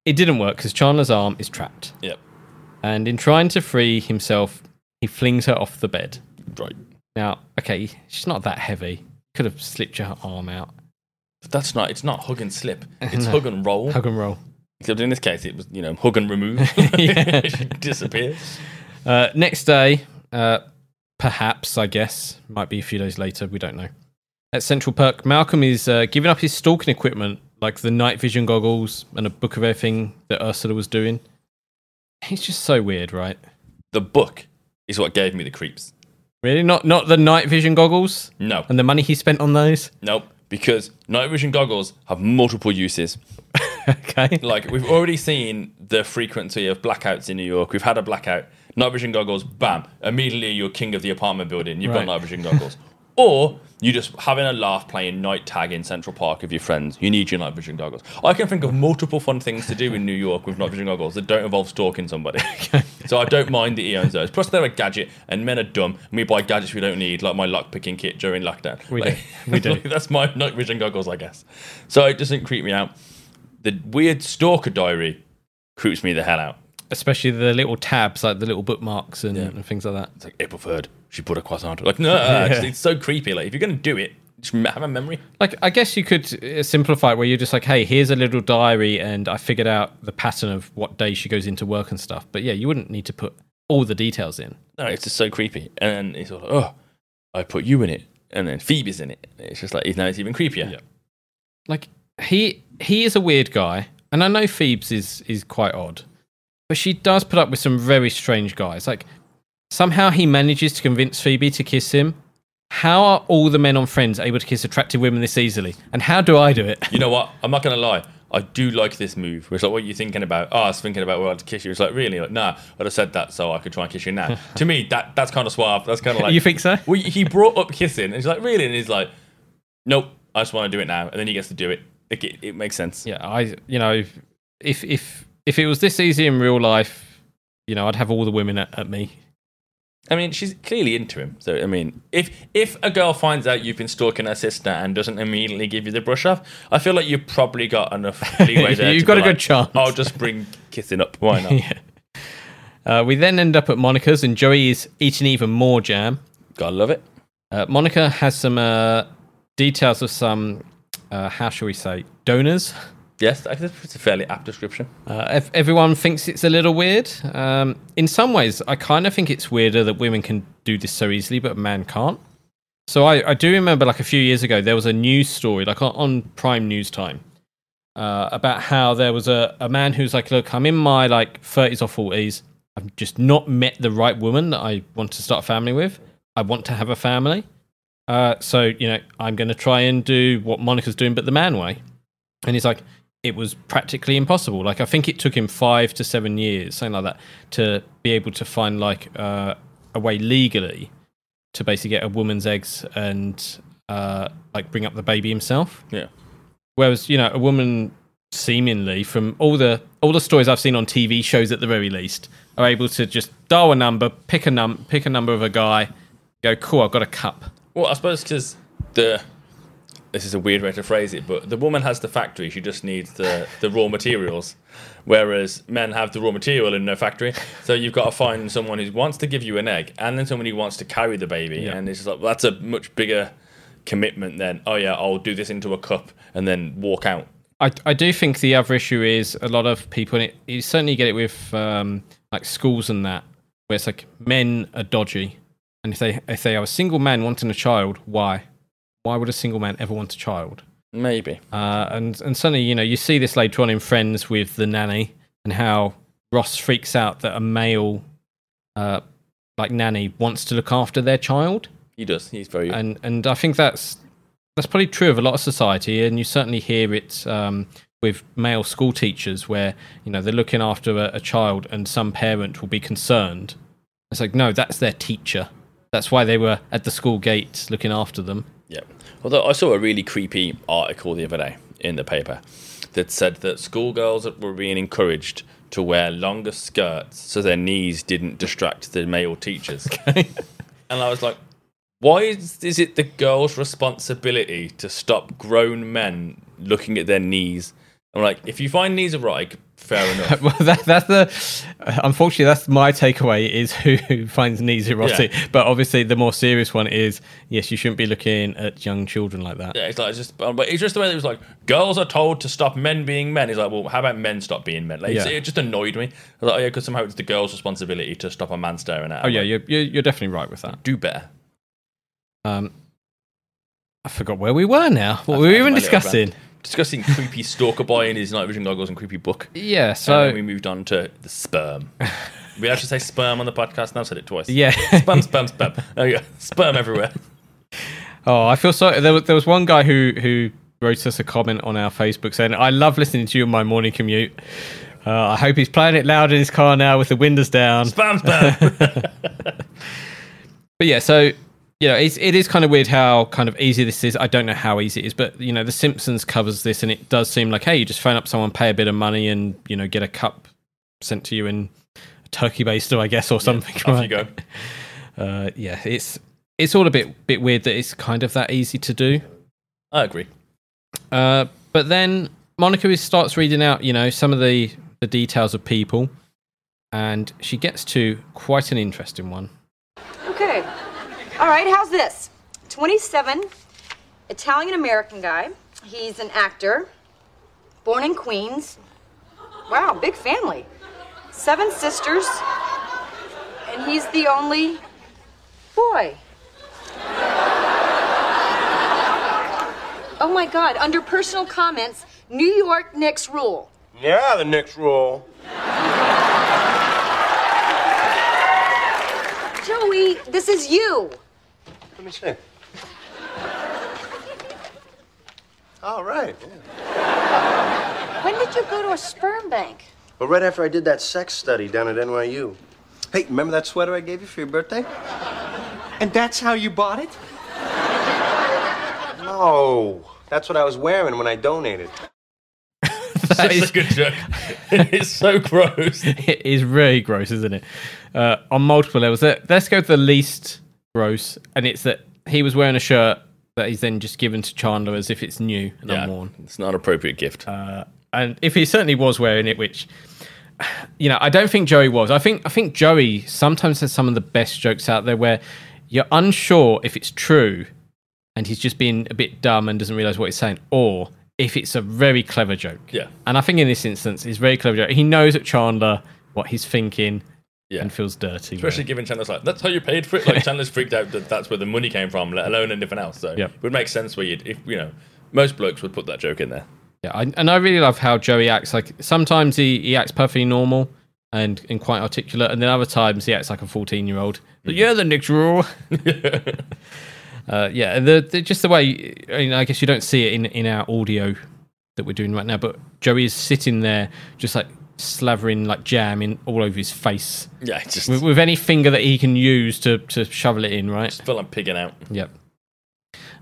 S2: it didn't work because Chandler's arm is trapped,
S1: Yep.
S2: and in trying to free himself, he flings her off the bed.
S1: Right.
S2: Now, okay, she's not that heavy. Could have slipped her arm out.
S1: But that's not. It's not hug and slip. It's
S2: No.
S1: hug and roll.
S2: Hug and roll.
S1: Except in this case, it was you know hug and remove.
S2: Yeah.
S1: she disappears.
S2: Uh, next day, uh, perhaps, I guess, might be a few days later, we don't know. At Central Perk, Malcolm is uh, giving up his stalking equipment, like the night vision goggles and a book of everything that Ursula was doing. He's just so weird, right?
S1: The book is what gave me the creeps.
S2: Really? Not not the night vision goggles
S1: No,
S2: and the money he spent on those?
S1: nope. Because night vision goggles have multiple uses.
S2: okay.
S1: Like we've already seen the frequency of blackouts in New York. We've had a blackout. Night vision goggles, bam! Immediately you're king of the apartment building. You've
S2: Right.
S1: got night vision goggles. or you're just having a laugh playing night tag in Central Park with your friends. You need your night vision goggles. I can think of multiple fun things to do in New York with night vision goggles that don't involve stalking somebody. so I don't mind the eons those. Plus they're a gadget, and men are dumb. And we buy gadgets we don't need, like my luck picking kit during lockdown.
S2: We
S1: Like-
S2: do. We do.
S1: that's my night vision goggles, I guess. So it doesn't creep me out. The weird stalker diary creeps me the hell out.
S2: Especially the little tabs, like the little bookmarks and, and things like that.
S1: It's like April third. She put a croissant. Like no, uh, it's, it's so creepy. Like if you're gonna do it, just have a memory.
S2: Like, I guess you could uh, simplify it where you're just like, hey, here's a little diary, and I figured out the pattern of what day she goes into work and stuff. But yeah, you wouldn't need to put all the details in.
S1: No, it's just so creepy. And it's all like, oh, I put you in it, and then Phoebe's in it. It's just like now it's even creepier.
S2: Like, he he is a weird guy, and I know Phoebes is is quite odd, but she does put up with some very strange guys. Like, somehow he manages to convince Phoebe to kiss him. How are all the men on Friends able to kiss attractive women this easily? And how do I do it?
S1: You know what? I'm not gonna lie. I do like this move. It's like, what are you thinking about? Oh, I was thinking about where I'd kiss you. It's like, really? Like, nah, I'd have said that so I could try and kiss you now. to me, that that's kind of suave. That's kind of like
S2: you think so?
S1: Well, he brought up kissing, and he's like, really? And he's like, nope, I just want to do it now. And then he gets to do it. Like, it, it makes sense.
S2: Yeah, I you know if if if it was this easy in real life, you know, I'd have all the women at, at me.
S1: I mean, she's clearly into him. So, I mean, if if a girl finds out you've been stalking her sister and doesn't immediately give you the brush off, I feel like you've probably got enough leeway there.
S2: You've got a good
S1: like,
S2: chance.
S1: I'll just bring kissing up. Why not?
S2: yeah. Uh, we then end up at Monica's, and Joey is eating even more jam.
S1: Gotta love it.
S2: Uh, Monica has some uh, details of some, uh, how shall we say, donors.
S1: Yes, it's a fairly apt description.
S2: Uh, ev- everyone thinks it's a little weird. Um, in some ways, I kind of think it's weirder that women can do this so easily, but a man can't. So I, I do remember, like a few years ago, there was a news story, like on, on Prime News Time, uh, about how there was a, a man who's like, "Look, I'm in my like 30s or 40s. I've just not met the right woman that I want to start a family with. I want to have a family. Uh, so you know, I'm going to try and do what Monica's doing, but the man way." And he's like, it was practically impossible. Like I think it took him five to seven years, something like that, to be able to find like uh, a way legally to basically get a woman's eggs and uh, like bring up the baby himself.
S1: Yeah.
S2: Whereas you know a woman seemingly from all the all the stories I've seen on TV shows at the very least are able to just dial a number, pick a num pick a number of a guy, go cool, I've got a cup.
S1: Well, I suppose because the this is a weird way to phrase it, but the woman has the factory; she just needs the the raw materials, whereas men have the raw material in their factory. So you've got to find someone who wants to give you an egg, and then someone who wants to carry the baby,
S2: Yeah.
S1: and it's like well, that's a much bigger commitment than oh yeah, I'll do this into a cup and then walk out.
S2: I, I do think the other issue is a lot of people, and it, you certainly get it with um, like schools and that, where it's like men are dodgy, and if they if they are a single man wanting a child, why? Why would a single man ever want a child?
S1: Maybe.
S2: Uh, and and suddenly, you know, you see this later on in Friends with the nanny and how Ross freaks out that a male, uh, like nanny, wants to look after their child
S1: He does. He's very.
S2: and and I think that's that's probably true of a lot of society, and you certainly hear it um, with male school teachers, where you know they're looking after a, a child, and some parent will be concerned. It's like, no, that's their teacher. That's why they were at the school gate looking after them.
S1: Although I saw a really creepy article the other day in the paper that said that schoolgirls were being encouraged to wear longer skirts so their knees didn't distract the male teachers. and I was like, why is, is it the girl's responsibility to stop grown men looking at their knees? I'm like, if you find knees erotic, fair enough.
S2: well, that, that's the. Unfortunately, that's my takeaway is who, who finds knees erotic.
S1: Yeah.
S2: But obviously, the more serious one is yes, you shouldn't be looking at young children like that.
S1: Yeah, it's like it's just, but it's just the way that it was like girls are told to stop men being men. He's like, well, how about men stop being men? Like,
S2: Yeah.
S1: it just annoyed me. I was like, oh yeah, because somehow it's the girl's responsibility to stop a man staring at. her.
S2: Oh yeah, you're you're definitely right with that.
S1: do better.
S2: Um, I forgot where we were now. What were we even discussing?
S1: Discussing creepy stalker boy in his night vision goggles and creepy book.
S2: Yeah,
S1: and
S2: so
S1: then we moved on to the sperm. we actually say sperm on the podcast. Now I've said it twice.
S2: Yeah.
S1: sperm, sperm, sperm. There you go. Sperm everywhere.
S2: Oh, I feel sorry. There was, there was one guy who who wrote us a comment on our Facebook saying, "I love listening to you on my morning commute. Uh, I hope he's playing it loud in his car now with the windows down."
S1: Spam, spam.
S2: But yeah, so you know, it's, it is kind of weird how kind of easy this is. I don't know how easy it is, but you know, The Simpsons covers this, and it does seem like, hey, you just phone up someone, pay a bit of money, and you know, get a cup sent to you in a turkey baster, I guess, or something.
S1: off
S2: right?
S1: you go.
S2: Uh, yeah, it's it's all a bit bit weird that it's kind of that easy to do.
S1: I agree.
S2: Uh, but then Monica starts reading out, you know, some of the the details of people, and she gets to quite an interesting one.
S5: All right, how's this? 27, Italian American guy. He's an actor, born in Queens. Wow, big family. Seven sisters, and he's the only boy. Oh my God, under personal comments, New York Knicks rule.
S3: Yeah, the Knicks rule.
S5: Joey, this is you.
S3: Let me see. All right. Yeah.
S5: When did you go to a sperm bank?
S3: Well, right after I did that sex study down at NYU. Hey, remember that sweater I gave you for your birthday?
S4: And that's how you bought it?
S3: No, that's what I was wearing when I donated.
S2: That
S1: It's
S2: is-
S1: a good joke. it's so gross.
S2: it is really gross, isn't it? Uh, on multiple levels. Let's go to the least gross, and it's that he was wearing a shirt that he's then just given to Chandler as if it's new and
S1: Yeah,
S2: unworn.
S1: it's not an appropriate gift.
S2: Uh, and if he certainly was wearing it, which you know, I don't think Joey was. I think I think Joey sometimes has some of the best jokes out there where you're unsure if it's true, and he's just being a bit dumb and doesn't realize what he's saying, or if it's a very clever joke.
S1: Yeah.
S2: And I think in this instance, it's very clever joke. He knows at Chandler what he's thinking,
S1: Yeah.
S2: and feels dirty.
S1: Especially given Chandler's like, that's how you paid for it. Like Chandler's freaked out that that's where the money came from, let alone anything else. So
S2: Yep.
S1: it would make sense where you'd, if you know, most blokes would put that joke in there.
S2: Yeah, I, and I really love how Joey acts. Like sometimes he, he acts perfectly normal and, and quite articulate, and then other times he acts like a fourteen year old. But yeah, the Knicks rule. uh, yeah, and the, the just the way I, mean, I guess you don't see it in in our audio that we're doing right now, but Joey is sitting there just like slavering like jam in all over his face
S1: Yeah, just
S2: with, with any finger that he can use to to shovel it in. Right.
S1: feel I'm pigging out.
S2: Yep.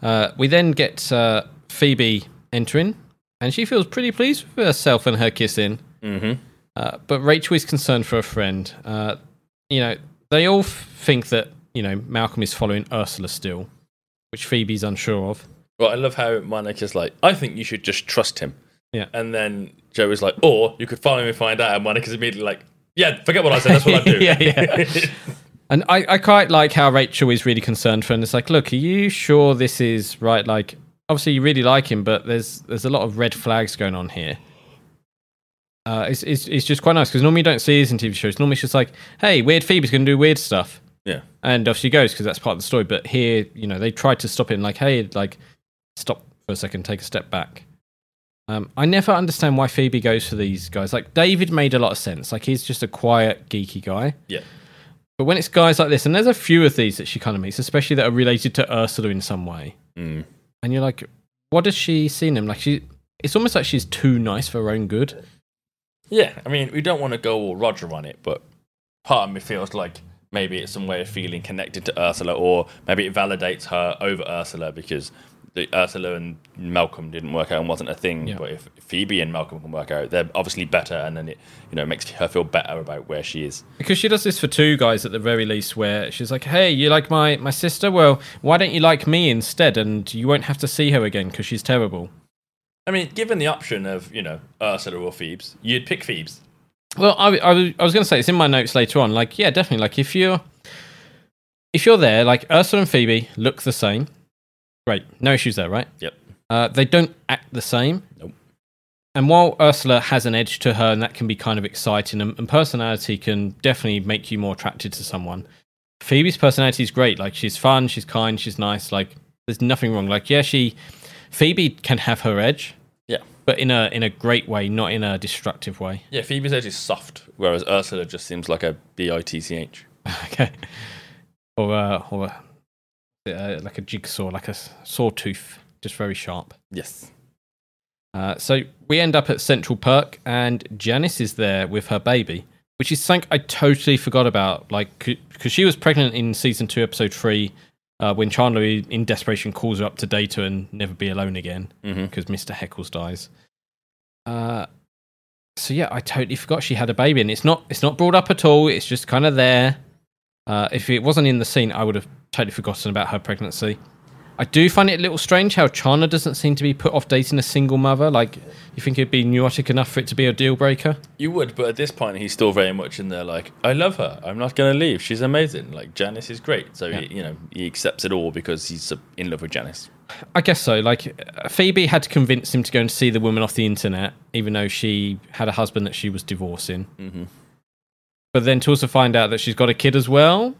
S2: Uh, we then get uh, Phoebe entering, and she feels pretty pleased with herself and her kissing.
S1: Mm-hmm.
S2: Uh, but Rachel is concerned for a friend. Uh, you know, they all f- think that you know Malcolm is following Ursula still, which Phoebe's unsure of.
S1: Well, I love how Monica's like, I think you should just trust him.
S2: Yeah.
S1: And then Joe is like, or you could follow him and find out. And Monica's immediately like, yeah, forget what I said. That's what I do.
S2: yeah, yeah. And I, I quite like how Rachel is really concerned for him. It's like, look, are you sure this is right? Like, obviously you really like him, but there's there's a lot of red flags going on here. Uh, it's, it's it's just quite nice because normally you don't see this in TV shows. Normally it's just like, hey, weird Phoebe's going to do weird stuff,
S1: yeah.
S2: and off she goes because that's part of the story. But here, you know, they tried to stop it and like, hey, like, stop for a second, take a step back. Um, I never understand why Phoebe goes for these guys. Like David made a lot of sense. Like he's just a quiet, geeky guy.
S1: Yeah.
S2: But when it's guys like this, and there's a few of these that she kind of meets, especially that are related to Ursula in some way,
S1: Mm.
S2: and you're like, what does she see in him? Like she, it's almost like she's too nice for her own good.
S1: Yeah. I mean, we don't want to go all Roger on it, but part of me feels like maybe it's some way of feeling connected to Ursula, or maybe it validates her over Ursula because the Ursula and Malcolm didn't work out and wasn't a thing.
S2: Yeah.
S1: But if Phoebe and Malcolm can work out, they're obviously better, and then it you know makes her feel better about where she is.
S2: Because she does this for two guys at the very least, where she's like, "Hey, you like my my sister? Well, why don't you like me instead? And you won't have to see her again because she's terrible."
S1: I mean, given the option of you know Ursula or Phoebes, you'd pick Phoebes.
S2: Well, I, I, was- I was going to say it's in my notes later on. Like, yeah, definitely. Like, if you're if you're there, like Ursula and Phoebe look the same. Great, no issues there, right?
S1: Yep.
S2: Uh, they don't act the same.
S1: Nope.
S2: And while Ursula has an edge to her, and that can be kind of exciting, and, and personality can definitely make you more attracted to someone. Phoebe's personality is great. Like, she's fun, she's kind, she's nice. Like, there's nothing wrong. Like, yeah, she Phoebe can have her edge,
S1: Yeah.
S2: but in a in a great way, not in a destructive way.
S1: Yeah, Phoebe's edge is soft, whereas Ursula just seems like a B I T C H.
S2: okay. Or uh, or uh, like a jigsaw, like a sawtooth, just very sharp.
S1: Yes.
S2: Uh, so we end up at Central Perk, and Janice is there with her baby, which is something I totally forgot about. Like, because she was pregnant in season two, episode three, uh, when Chandler, in desperation, calls her up to Data and never be alone again because Mr. Heckles dies. Uh, so yeah, I totally forgot she had a baby, and it's not it's not brought up at all. It's just kind of there. Uh, if it wasn't in the scene, I would have totally forgotten about her pregnancy. I do find it a little strange how Chandler doesn't seem to be put off dating a single mother. Like, you think it'd be neurotic enough for it to be a deal breaker?
S1: You would, but at this point, he's still very much in there. Like, I love her. I'm not going to leave. She's amazing. Like, Janice is great. So
S2: Yeah.
S1: he, you know, he accepts it all because he's uh, in love with Janice.
S2: I guess so. Like, Phoebe had to convince him to go and see the woman off the internet, even though she had a husband that she was divorcing.
S1: Mhm.
S2: But then to also find out that she's got a kid as well,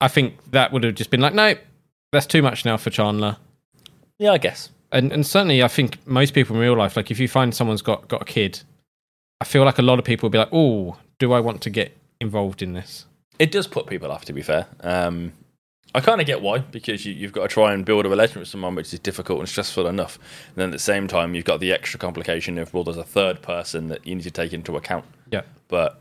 S2: I think that would have just been like, no, that's too much now for Chandler.
S1: Yeah, I guess.
S2: And and certainly, I think most people in real life, like if you find someone's got got a kid, I feel like a lot of people would be like, oh, do I want to get involved in this?
S1: It does put people off, to be fair. Um, I kind of get why, because you, you've got to try and build a relationship with someone which is difficult and stressful enough. And then at the same time, you've got the extra complication of, well, there's a third person that you need to take into account.
S2: Yeah.
S1: But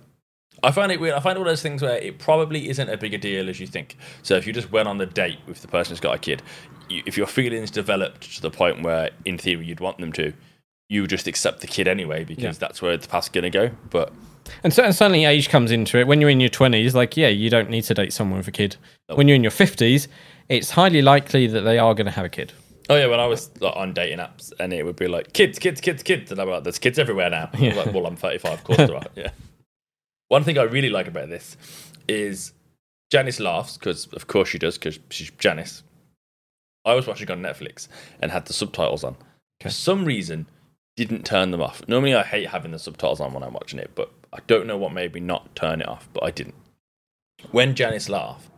S1: I find it weird. I find all those things where it probably isn't a bigger deal as you think. So if you just went on the date with the person who's got a kid, you, if your feelings developed to the point where, in theory, you'd want them to, you would just accept the kid anyway because
S2: Yeah.
S1: that's where the path's going to go. But
S2: And, so, and certainly age comes into it. When you're in your 20s, like, yeah, you don't need to date someone with a kid. When you're in your 50s, it's highly likely that they are going to have a kid.
S1: Oh yeah, when I was like, on dating apps, and it would be like kids, kids, kids, kids, and I'm like, "There's kids everywhere now."
S2: Yeah.
S1: like, well, I'm 35, of course there are. Yeah. One thing I really like about this is Janice laughs because, of course, she does because she's Janice. I was watching on Netflix and had the subtitles on. For some reason, didn't turn them off. Normally, I hate having the subtitles on when I'm watching it, but I don't know what made me not turn it off, but I didn't. When Janice laughed,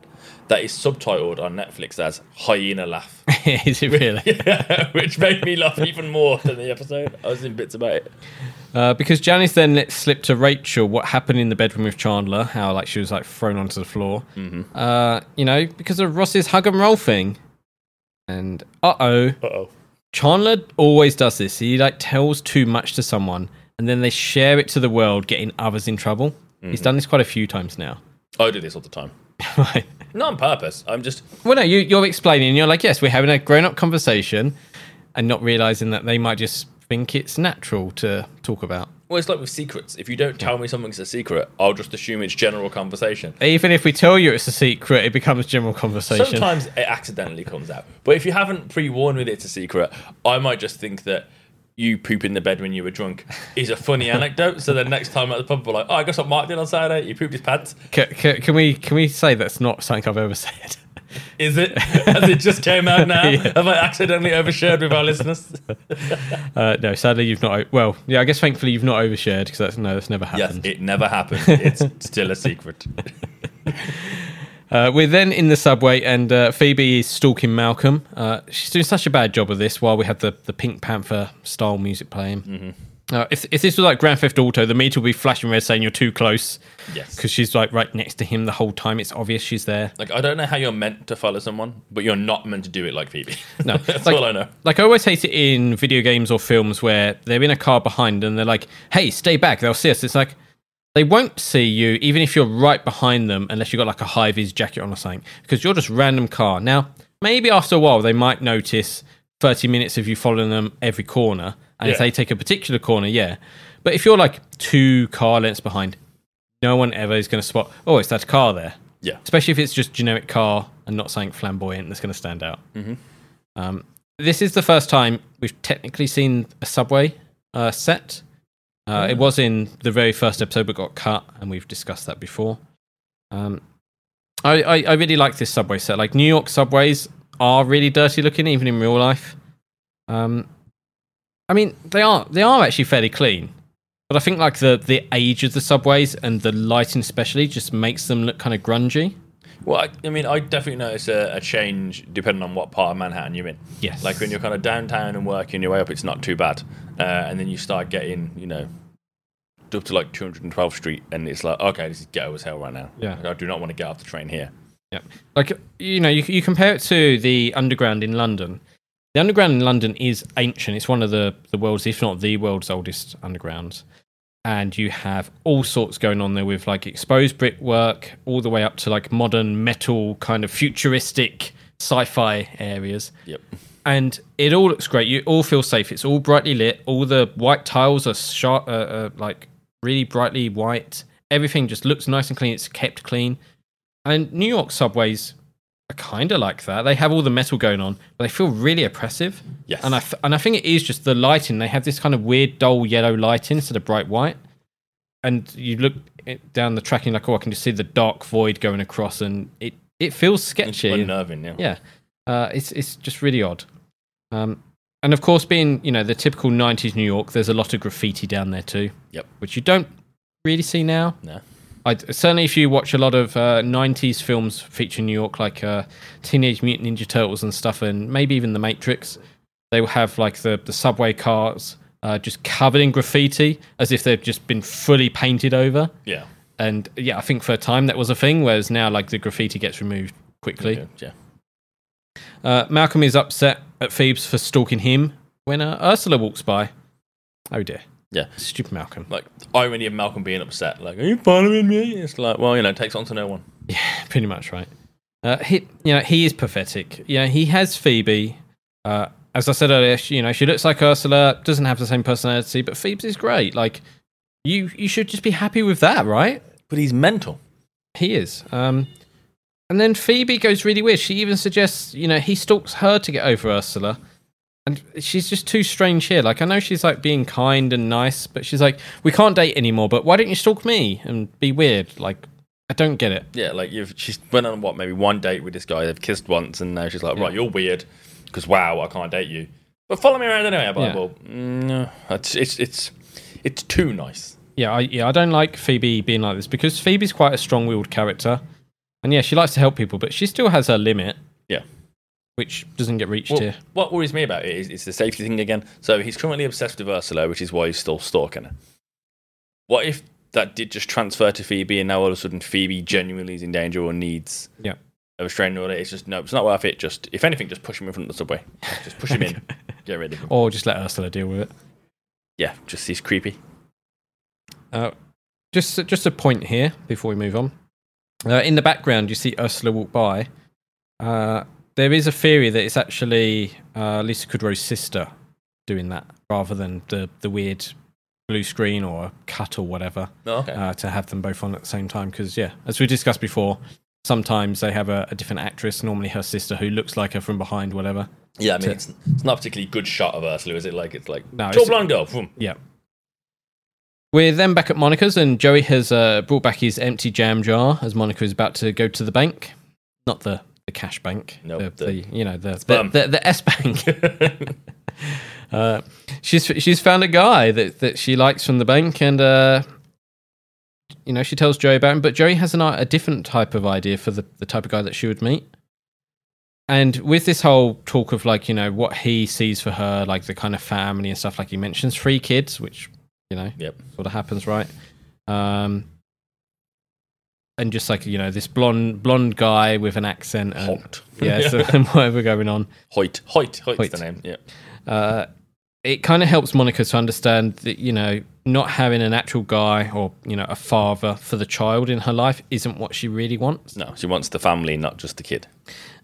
S1: that is subtitled on Netflix as hyena laugh.
S2: is it really?
S1: yeah, which made me laugh even more than the episode. I was in bits about it.
S2: Uh, because Janice then let slip to Rachel what happened in the bedroom with Chandler, how like she was like thrown onto the floor.
S1: Mm-hmm.
S2: Uh, you know, because of Ross's hug and roll thing. And uh oh,
S1: Uh oh.
S2: Chandler always does this. He like tells too much to someone, and then they share it to the world, getting others in trouble. He's
S1: Mhm.
S2: done this quite a few times now.
S1: I do this all the time.
S2: right.
S1: Not on purpose. I'm just.
S2: Well, no, you, you're explaining. You're like, yes, we're having a grown-up conversation, and not realizing that they might just think it's natural to talk about.
S1: Well, it's like with secrets. If you don't tell me something's a secret, I'll just assume it's general conversation.
S2: Even if we tell you it's a secret, it becomes general conversation.
S1: Sometimes it accidentally comes out. But if you haven't pre warned me that it's a secret, I might just think that you poop in the bed when you were drunk is a funny anecdote. So then next time at the pub, we're like, oh, I guess what Mark did on Saturday. He pooped his pants.
S2: Can, can, can we can we say that's not something I've ever said?
S1: Is it? As it just came out now?
S2: Yeah.
S1: Have I accidentally overshared with our listeners?
S2: Uh, no, sadly you've not. Well, yeah, I guess thankfully you've not overshared because that's no, that's never happened.
S1: yes, it never happened. It's still a secret.
S2: Uh, we're then in the subway, and uh, Phoebe is stalking Malcolm. Uh, she's doing such a bad job of this while we have the, the Pink Panther style music playing.
S1: Mm-hmm.
S2: Uh, if, if this was like Grand Theft Auto, the meter would be flashing red saying you're too close.
S1: Yes.
S2: Because she's like right next to him the whole time. It's obvious she's there.
S1: Like, I don't know how you're meant to follow someone, but you're not meant to do it like Phoebe.
S2: No,
S1: That's
S2: like,
S1: all I know.
S2: Like I always hate it in video games or films where they're in a car behind and they're like, "Hey, stay back! They'll see us." It's like they won't see you even if you're right behind them unless you've got like a high vis jacket on or something because you're just random car. Now, maybe after a while they might notice 30 minutes of you following them every corner. And if they take a particular corner, yeah. But if you're like two car lengths behind, no one ever is going to spot, oh, it's that car there.
S1: Yeah.
S2: Especially if it's just generic car and not something flamboyant that's going to stand out.
S1: Mhm.
S2: Um, this is the first time we've technically seen a subway uh, set. Uh, It was in the very first episode, but got cut, and we've discussed that before. Um, I, I, I really like this subway set. Like New York subways are really dirty looking, even in real life. Um, I mean, they are they are actually fairly clean, but I think like the the age of the subways and the lighting, especially, just makes them look kind of grungy.
S1: Well, I, I mean, I definitely notice a, a change depending on what part of Manhattan you're in.
S2: Yes.
S1: Like when you're kind of downtown and working your way up, it's not too bad. Uh, and then you start getting, you know, up to like 212th Street, and it's like, okay, this is ghetto as hell right now.
S2: Yeah.
S1: Like, I do not want to get off the train here.
S2: Yeah. Like you know, you you compare it to the underground in London. The underground in London is ancient. It's one of the the world's, if not the world's oldest undergrounds. And you have all sorts going on there with like exposed brickwork, all the way up to like modern metal, kind of futuristic sci-fi areas.
S1: Yep.
S2: And it all looks great. You all feel safe. It's all brightly lit. All the white tiles are sharp, uh, uh, like really brightly white. Everything just looks nice and clean. It's kept clean. And New York subways are kind of like that. They have all the metal going on, but they feel really oppressive.
S1: Yes.
S2: And I and I think it is just the lighting. They have this kind of weird dull yellow lighting instead of bright white. And you look down the track and you're like, oh, I can just see the dark void going across, and it it feels
S1: It's
S2: sketchy.
S1: unnerving, yeah.
S2: Yeah, uh, it's it's just really odd. Um, and of course, being you know the typical '90s New York, there's a lot of graffiti down there too.
S1: Yep.
S2: Which you don't really see now.
S1: No.
S2: I certainly, if you watch a lot of uh, '90s films featuring New York, like uh, Teenage Mutant Ninja Turtles and stuff, and maybe even The Matrix, they will have like the the subway cars uh, just covered in graffiti, as if they've just been fully painted over.
S1: Yeah.
S2: And yeah, I think for a time that was a thing, whereas now like the graffiti gets removed quickly.
S1: Yeah. yeah.
S2: Uh, Malcolm is upset at Phoebes for stalking him when uh, Ursula walks by. Oh dear.
S1: Yeah.
S2: Stupid Malcolm.
S1: Like, irony of Malcolm being upset. Like, are you following me? It's like, well, you know, it takes on to no one.
S2: Yeah, pretty much right. Uh, he, you know, he is pathetic. You know, he has Phoebe. Uh, as I said earlier, she, you know, she looks like Ursula, doesn't have the same personality, but Phoebes is great. Like, you, you should just be happy with that, right?
S1: But he's mental.
S2: He is. Um, and then Phoebe goes really weird. She even suggests, you know, he stalks her to get over Ursula. And she's just too strange here. Like, I know she's like being kind and nice, but she's like, we can't date anymore, but why don't you stalk me and be weird? Like, I don't get it.
S1: Yeah, like you've she's went on what maybe one date with this guy. They've kissed once, and now she's like, right, you're weird because wow, I can't date you. But follow me around anyway. Like,
S2: Yeah.
S1: well, mm, no, it's it's it's it's too nice.
S2: Yeah, I, yeah, I don't like Phoebe being like this because Phoebe's quite a strong-willed character, and yeah, she likes to help people, but she still has her limit. Which doesn't get reached
S1: Well,
S2: here.
S1: what worries me about it is it's the safety thing again. So he's currently obsessed with Ursula, which is why he's still stalking her. What if that did just transfer to Phoebe, and now all of a sudden Phoebe genuinely is in danger or needs
S2: Yeah.
S1: a restraining order? It's just no, it's not worth it. Just if anything, just push him in front of the subway. Just push him in, get rid of him.
S2: Or just let Ursula deal with it.
S1: Yeah, just he's creepy.
S2: Uh, just just a point here before we move on. Uh, in the background, you see Ursula walk by. Uh, there is a theory that it's actually uh, Lisa Kudrow's sister doing that, rather than the the weird blue screen or cut or whatever.
S1: Oh, okay.
S2: Uh, to have them both on at the same time, because yeah, as we discussed before, sometimes they have a, a different actress, normally her sister, who looks like her from behind, whatever.
S1: Yeah, I mean
S2: to-
S1: it's, it's not a particularly good shot of Ursula, is it? Like it's like
S2: No,
S1: tall
S2: it's-
S1: blonde girl. Boom.
S2: Yeah. We're then back at Monica's, and Joey has uh, brought back his empty jam jar as Monica is about to go to the bank. Not the, the cash bank.
S1: Nope,
S2: the,
S1: the
S2: the- you know the the, the, the S bank. uh, she's she's found a guy that, that she likes from the bank, and uh, you know she tells Joey about him. But Joey has an, i- a different type of idea for the, the type of guy that she would meet. And with this whole talk of like, you know, what he sees for her, like the kind of family and stuff, like he mentions three kids, which, you know,
S1: Yep.
S2: sort of happens, right? Um, and just like, you know, this blonde blonde guy with an accent. And,
S1: Holt.
S2: Yeah, so whatever going on.
S1: Hoyt. Hoyt. Hoyt's
S2: Hoyt.
S1: the name. Yeah.
S2: Uh, it kind of helps Monica to understand that, you know, not having an actual guy or, you know, a father for the child in her life isn't what she really wants.
S1: No, she wants the family, not just the kid.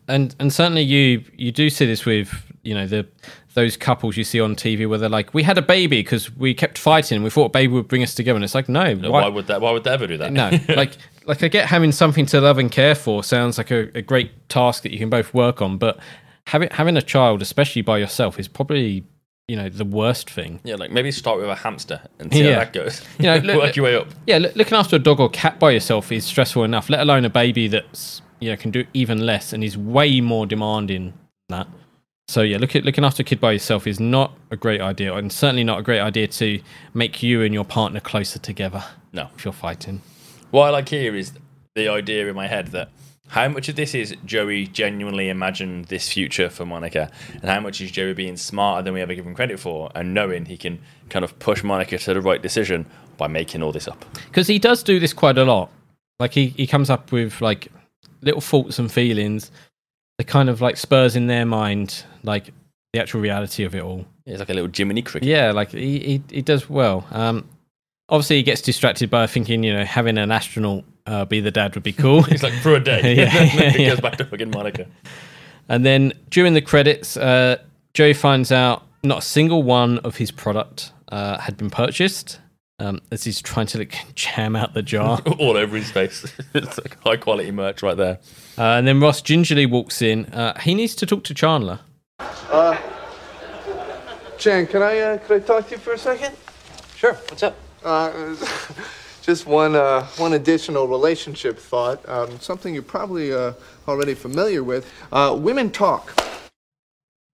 S2: and and certainly you you do see this with you know the those couples you see on TV where they're like, we had a baby because we kept fighting and we thought a baby would bring us together, and it's like, no,
S1: Why, would that? Why would they ever do that?
S2: no, like like I get having something to love and care for sounds like a, a great task that you can both work on, but having having a child, especially by yourself, is probably you know the worst thing.
S1: yeah, like maybe start with a hamster and see
S2: Yeah.
S1: how that goes.
S2: You know, look-
S1: work your way up.
S2: Yeah, loo- looking after a dog or cat by yourself is stressful enough. Let alone a baby that's you know can do even less and is way more demanding than that. So yeah, look at looking after a kid by yourself is not a great idea, and certainly not a great idea to make you and your partner closer together.
S1: No.
S2: if you're fighting.
S1: What I like here is the idea in my head that how much of this is Joey genuinely imagined this future for Monica, and how much is Joey being smarter than we ever give him credit for, and knowing he can kind of push Monica to the right decision by making all this up.
S2: because he does do this quite a lot. Like he, he comes up with like little thoughts and feelings that kind of like spurs in their mind like the actual reality of it all.
S1: It's like a little Jiminy Cricket.
S2: Yeah, like he, he, he does well. Um, obviously he gets distracted by thinking you know having an astronaut uh, be the dad would be cool.
S1: He's like for a day,
S2: Yeah,
S1: and then he
S2: yeah.
S1: goes back to fucking Monica.
S2: And then during the credits, uh, Joey finds out not a single one of his product uh, had been purchased. Um, as he's trying to like jam out the jar.
S1: all over his face. it's like high quality merch right there.
S2: Uh, and then Ross gingerly walks in. Uh, he needs to talk to Chandler.
S6: Uh, Chan, can I uh, can I talk to you for a second?
S4: Sure. What's up?
S6: Uh, just one uh, one additional relationship thought. Um, something you're probably uh, already familiar with. Uh, women talk.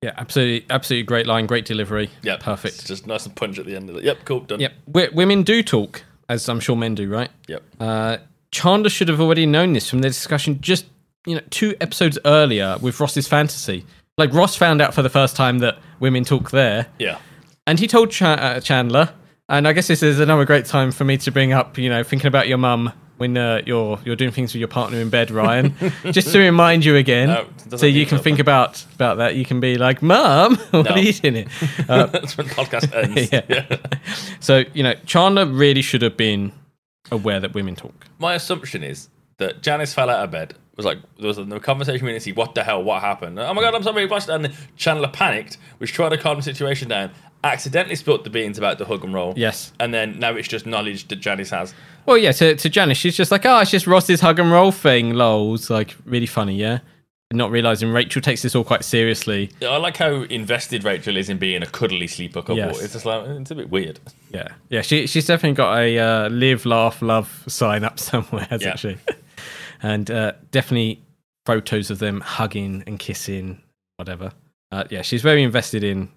S2: Yeah, absolutely, absolutely great line, great delivery.
S1: Yeah,
S2: perfect.
S1: Just nice and punch at the end of it. Yep, cool, done.
S2: Yep, w- women do talk, as I'm sure men do, right?
S1: Yep.
S2: Uh, Chandler should have already known this from their discussion just you know two episodes earlier with Ross's fantasy. Like Ross found out for the first time that women talk there,
S1: Yeah.
S2: and he told Ch- uh, Chandler. And I guess this is another great time for me to bring up, you know, thinking about your mum when uh, you're you're doing things with your partner in bed, Ryan. just to remind you again,
S1: No,
S2: so you can think about about that. You can be like, "Mum, what
S1: No.
S2: are you doing here?" Uh,
S1: That's when the podcast ends.
S2: yeah. So you know, Chandler really should have been aware that women talk.
S1: My assumption is that Janice fell out of bed. Was like there was a conversation Nancy. What the hell? What happened? Oh my god! I'm sorry, busted. And Chandler panicked, was trying to calm the situation down. Accidentally spilt the beans about the hug and roll.
S2: Yes.
S1: And then now it's just knowledge that Janice has.
S2: Well, yeah. To to Janice, she's just like, "Oh, it's just Ross's hug and roll thing." Lols, like really funny, yeah. Not realizing Rachel takes this all quite seriously.
S1: Yeah, I like how invested Rachel is in being a cuddly sleeper couple.
S2: Yes.
S1: It's just like it's a bit weird.
S2: Yeah, yeah. She she's definitely got a uh, live, laugh, love sign up somewhere, hasn't
S1: Yeah.
S2: she? And uh, definitely photos of them hugging and kissing, whatever. Uh, yeah, she's very invested in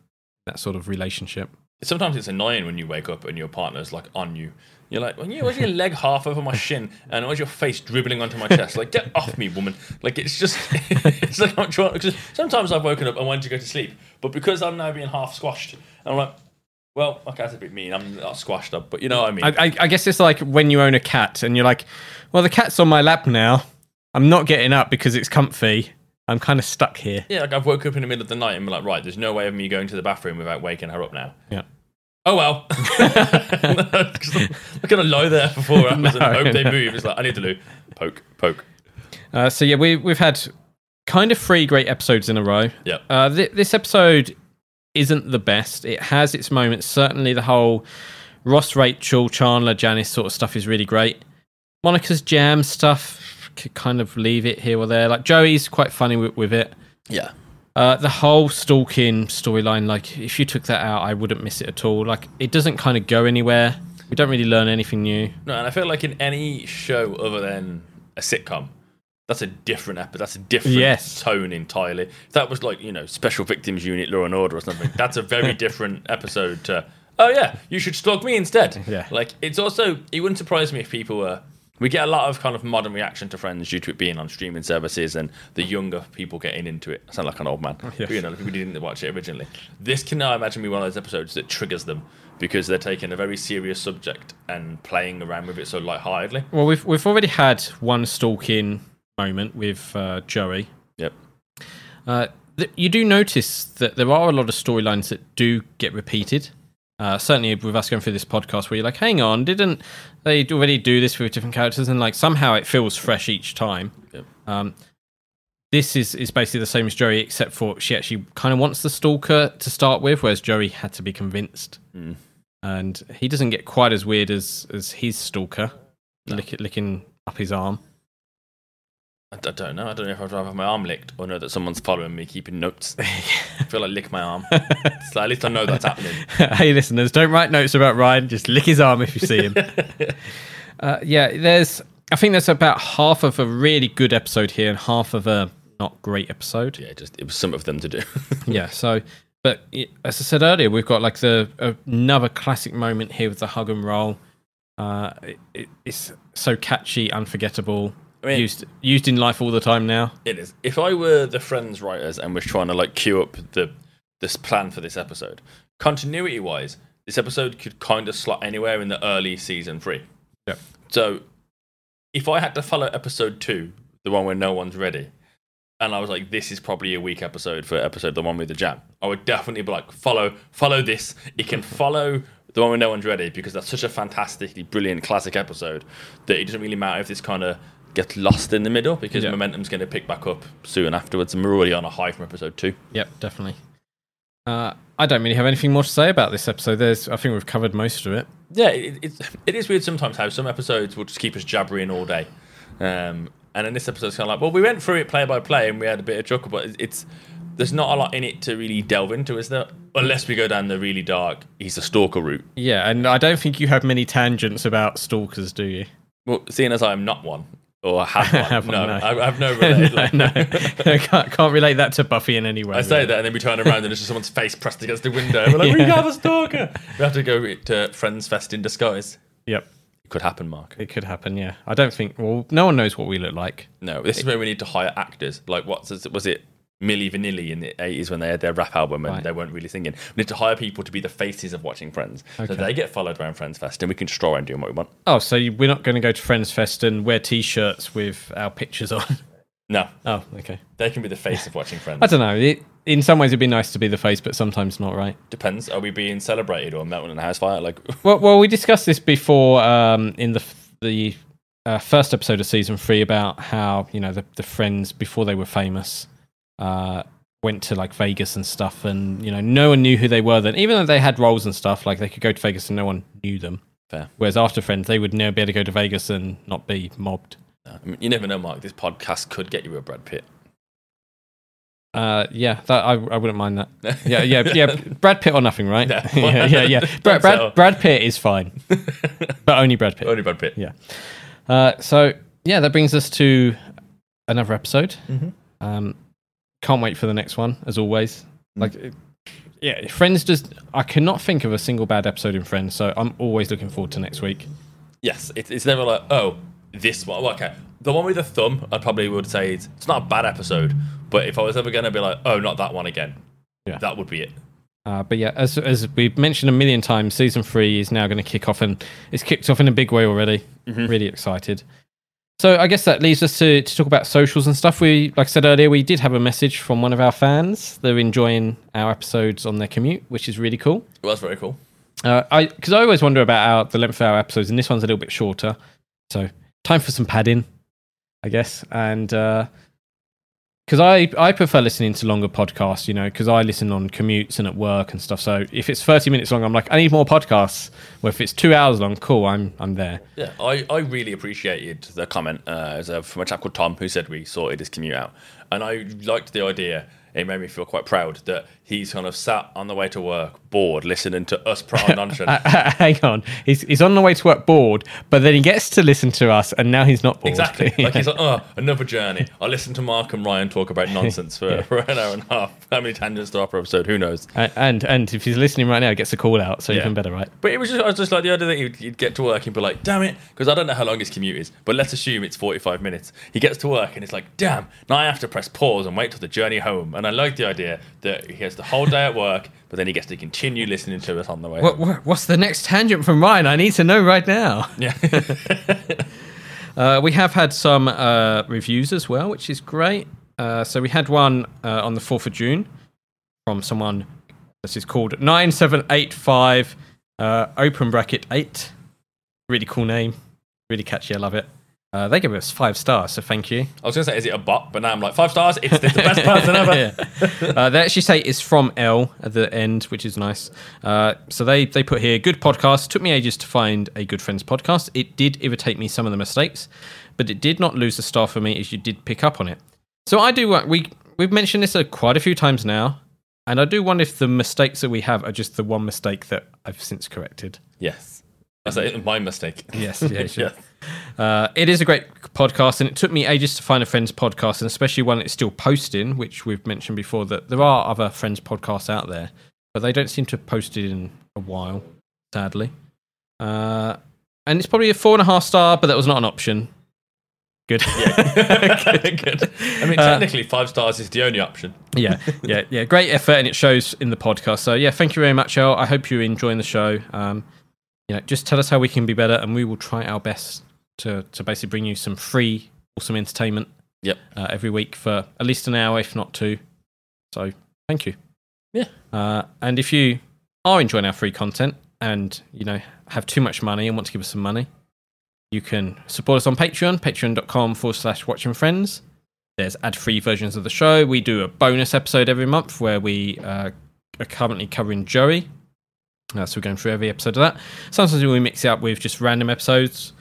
S2: that sort of relationship.
S1: Sometimes it's annoying when you wake up and your partner's like on you. You're like, well, yeah, why's your leg half over my shin and why's your face dribbling onto my chest? Like, get off me, woman! Like, it's just, it's like I'm trying. Because sometimes I've woken up and wanted to go to sleep, but because I'm now being half squashed, I'm like, well, okay, that's a bit mean. I'm not squashed up, but you know what I mean.
S2: I, I, I guess it's like when you own a cat and you're like, well, the cat's on my lap now. I'm not getting up because it's comfy. I'm kind of stuck here.
S1: yeah, like I've woke up in the middle of the night and been like, right, there's no way of me going to the bathroom without waking her up now.
S2: Yeah.
S1: Oh well. I'm gonna lie there for four hours and
S2: No,
S1: hope they move. It's like I need to loo. Poke, poke.
S2: Uh, so yeah, we we've had kind of three great episodes in a row.
S1: Yep.
S2: Uh, th- this episode isn't the best. It has its moments. Certainly, the whole Ross, Rachel, Chandler, Janice sort of stuff is really great. Monica's jam stuff could kind of leave it here or there. Like Joey's quite funny with, with it.
S1: Yeah.
S2: Uh, the whole stalking storyline, like if you took that out, I wouldn't miss it at all. Like it doesn't kind of go anywhere. We don't really learn anything new.
S1: No, and I feel like in any show other than a sitcom, that's a different episode. That's a different
S2: Yes.
S1: tone entirely. If that was like you know Special Victims Unit, Law and Order, or something, that's a very different episode. To oh yeah, you should stalk me instead.
S2: Yeah.
S1: Like it's also it wouldn't surprise me if people were. We get a lot of kind of modern reaction to Friends due to it being on streaming services and the younger people getting into it. I sound like an old man.
S2: yes.
S1: But, you know, people didn't watch it originally. This can now imagine be one of those episodes that triggers them because they're taking a very serious subject and playing around with it so lightheartedly.
S2: Well, we've we've already had one stalking moment with uh, Joey.
S1: Yep.
S2: Uh, th- you do notice that there are a lot of storylines that do get repeated. Uh, certainly with us going through this podcast, where you're like, "Hang on, didn't they already do this with different characters?" And like somehow it feels fresh each time.
S1: Yep.
S2: Um, this is is basically the same as Joey, except for she actually kind of wants the stalker to start with, whereas Joey had to be convinced.
S1: Mm.
S2: And he doesn't get quite as weird as as his stalker, lick, licking up his arm.
S1: I, I don't know. I don't know if I'd rather have my arm licked or know that someone's following me, keeping notes. I feel like lick my arm. Like, at least I know that's happening.
S2: hey, listeners, don't write notes about Ryan. Just lick his arm if you see him. uh, yeah, there's. I think there's about half of a really good episode here and half of a not great episode.
S1: Yeah, just it was some of them to do.
S2: yeah. So, but as I said earlier, we've got like the another classic moment here with the hug and roll. Uh, it, it, it's so catchy, unforgettable.
S1: I mean-
S2: used used in life all the time now.
S1: It is. If I were the Friends writers and was trying to like queue up the this plan for this episode, continuity wise, this episode could kind of slot anywhere in the early season three.
S2: Yeah.
S1: So, if I had to follow episode two, the one where no one's ready, and I was like, this is probably a weak episode for episode the one with the jam, I would definitely be like, follow, follow this. It can follow the one where no one's ready because that's such a fantastically brilliant classic episode that it doesn't really matter if this kind of gets lost in the middle because
S2: Yeah.
S1: momentum's going to pick back up soon afterwards, and we're already on a high from episode two.
S2: Yep, definitely. Uh, I don't really have anything more to say about this episode. There's, I think we've covered most of it.
S1: Yeah, it, it's it is weird sometimes how some episodes will just keep us jabbering all day, um, and in this episode it's kind of like, well, we went through it play by play and we had a bit of chuckle, but it's there's not a lot in it to really delve into, is there? Unless we go down the really dark, he's a stalker route.
S2: Yeah, and I don't think you have many tangents about stalkers, do you?
S1: Well, seeing as I'm not one or have one,
S2: Have
S1: no,
S2: no.
S1: I, I've no related. like-
S2: no, I can't, can't relate that to Buffy in any way.
S1: I say
S2: really.
S1: that, and then we turn around and it's just someone's face pressed against the window. We're like, we
S2: Yeah.
S1: have a stalker. We have to go to Friends Fest in disguise.
S2: Yep,
S1: It could happen, Mark.
S2: it could happen. Yeah, I don't think. Well, no one knows what we look like.
S1: No, this is where we need to hire actors. Like, what was it? Milli Vanilli in the 80s when they had their rap album and
S2: Right.
S1: they weren't really singing. We need to hire people to be the faces of watching Friends.
S2: Okay.
S1: So they get followed around Friends Fest and we can just stroll around doing what we want.
S2: Oh, so we're not going to go to Friends Fest and wear T-shirts with our pictures on?
S1: No,
S2: Oh, okay.
S1: they can be the face of watching Friends.
S2: I don't know. It, in some ways, it'd be nice to be the face, but sometimes not. Right.
S1: Depends. Are we being celebrated or melting in a house fire? Like,
S2: Well, well, we discussed this before um, in the the uh, first episode of season three about how you know the, the friends before they were famous uh, went to like Vegas and stuff, and you know no one knew who they were then, even though they had roles and stuff. Like they could go to Vegas and no one knew them.
S1: Fair.
S2: Whereas after Friends, they would never be able to go to Vegas and not be mobbed.
S1: I mean, you never know, Mark. This podcast could get you a Brad Pitt.
S2: Uh, yeah, that I, I wouldn't mind that. Yeah, yeah, yeah. Brad Pitt or nothing, right?
S1: Yeah.
S2: yeah, yeah, yeah. Brad. Brad, Brad Pitt is fine, but only Brad Pitt.
S1: Only Brad Pitt.
S2: Yeah. Uh, so yeah, that brings us to another episode.
S1: Mhm.
S2: Um, can't wait for the next one, as always. Like, it- yeah, Friends just I cannot think of a single bad episode in Friends, so I'm always looking forward to next week.
S1: Yes, it's, it's never like, oh, this one. Well, okay, the one with the thumb, I probably would say it's, it's not a bad episode, but if I was ever going to be like, oh, not that one again,
S2: Yeah.
S1: that would be it.
S2: Uh, but yeah, as as we've mentioned a million times, season three is now going to kick off, and it's kicked off in a big way already. Really excited. So I guess that leads us to, to talk about socials and stuff. We, like I said earlier, we did have a message from one of our fans. They're enjoying our episodes on their commute, which is really cool.
S1: Well, that's very cool.
S2: Uh, I because I always wonder about our, the length of our episodes, and this one's a little bit shorter. So time for some padding, I guess. And because I I prefer listening to longer podcasts, you know, because I listen on commutes and at work and stuff. So if it's thirty minutes long, I'm like, I need more podcasts. Where if it's two hours long, cool, I'm I'm there.
S1: Yeah, I, I really appreciated the comment uh, a, from a chap called Tom who said we sorted his commute out. And I liked the idea. It made me feel quite proud that he's kind of sat on the way to work, bored, listening to us on nonsense.
S2: Hang on, he's he's on the way to work bored, but then he gets to listen to us, and now he's not bored.
S1: Exactly. Like he's like, oh, another journey. I listened to Mark and Ryan talk about nonsense for, for an hour and a half. How many tangents to our per episode? Who knows?
S2: and, and and if he's listening right now, he gets a call out, so
S1: Yeah.
S2: even better, right?
S1: But it was just, I was just like the idea that he'd, he'd get to work and be like, damn it, because I don't know how long his commute is, but let's assume it's 45 minutes. He gets to work and it's like, damn, now I have to press pause and wait till the journey home. And I like the idea that he has the whole day at work, but then he gets to continue listening to us on the way.
S2: What, what's the next tangent from Ryan? I need to know right now.
S1: Yeah.
S2: Uh, we have had some uh, reviews as well, which is great. Uh, so we had one uh, on the 4th of June from someone. This is called 9785 uh, open bracket 8. Really cool name. Really catchy. I love it. Uh, they give us five stars, so thank you.
S1: I was going to say, is it a bot? But now I'm like, five stars. It's, it's the best person ever.
S2: Yeah. uh, they actually say it's from L at the end, which is nice. Uh, so they they put here good podcast. Took me ages to find a good friends podcast. It did irritate me some of the mistakes, but it did not lose the star for me as you did pick up on it. So I do. uh, We we've mentioned this uh, quite a few times now, and I do wonder if the mistakes that we have are just the one mistake that I've since corrected.
S1: Yes. That's my mistake.
S2: Yes, yeah, sure. Uh, it is a great podcast, and it took me ages to find a Friends podcast, and especially one that's still posting, which we've mentioned before that there are other Friends podcasts out there, but they don't seem to have posted in a while, sadly. Uh, and it's probably a four and a half star, but that was not an option. Good.
S1: Good. I mean,
S2: Uh,
S1: technically, five stars is the only option.
S2: yeah, yeah, yeah. Great effort, and it shows in the podcast. So yeah, thank you very much, El. I hope you're enjoying the show. Um, you know, just tell us how we can be better, and we will try our best to to basically bring you some free, awesome entertainment.
S1: Yep.
S2: Uh, every week for at least an hour, if not two. So thank you.
S1: Yeah.
S2: Uh, and if you are enjoying our free content and you know have too much money and want to give us some money, you can support us on Patreon, patreon.com forward slash watching friends. There's ad free versions of the show. We do a bonus episode every month where we uh, are currently covering Joey. Uh, so we're going through every episode of that. Sometimes we mix it up with just random episodes,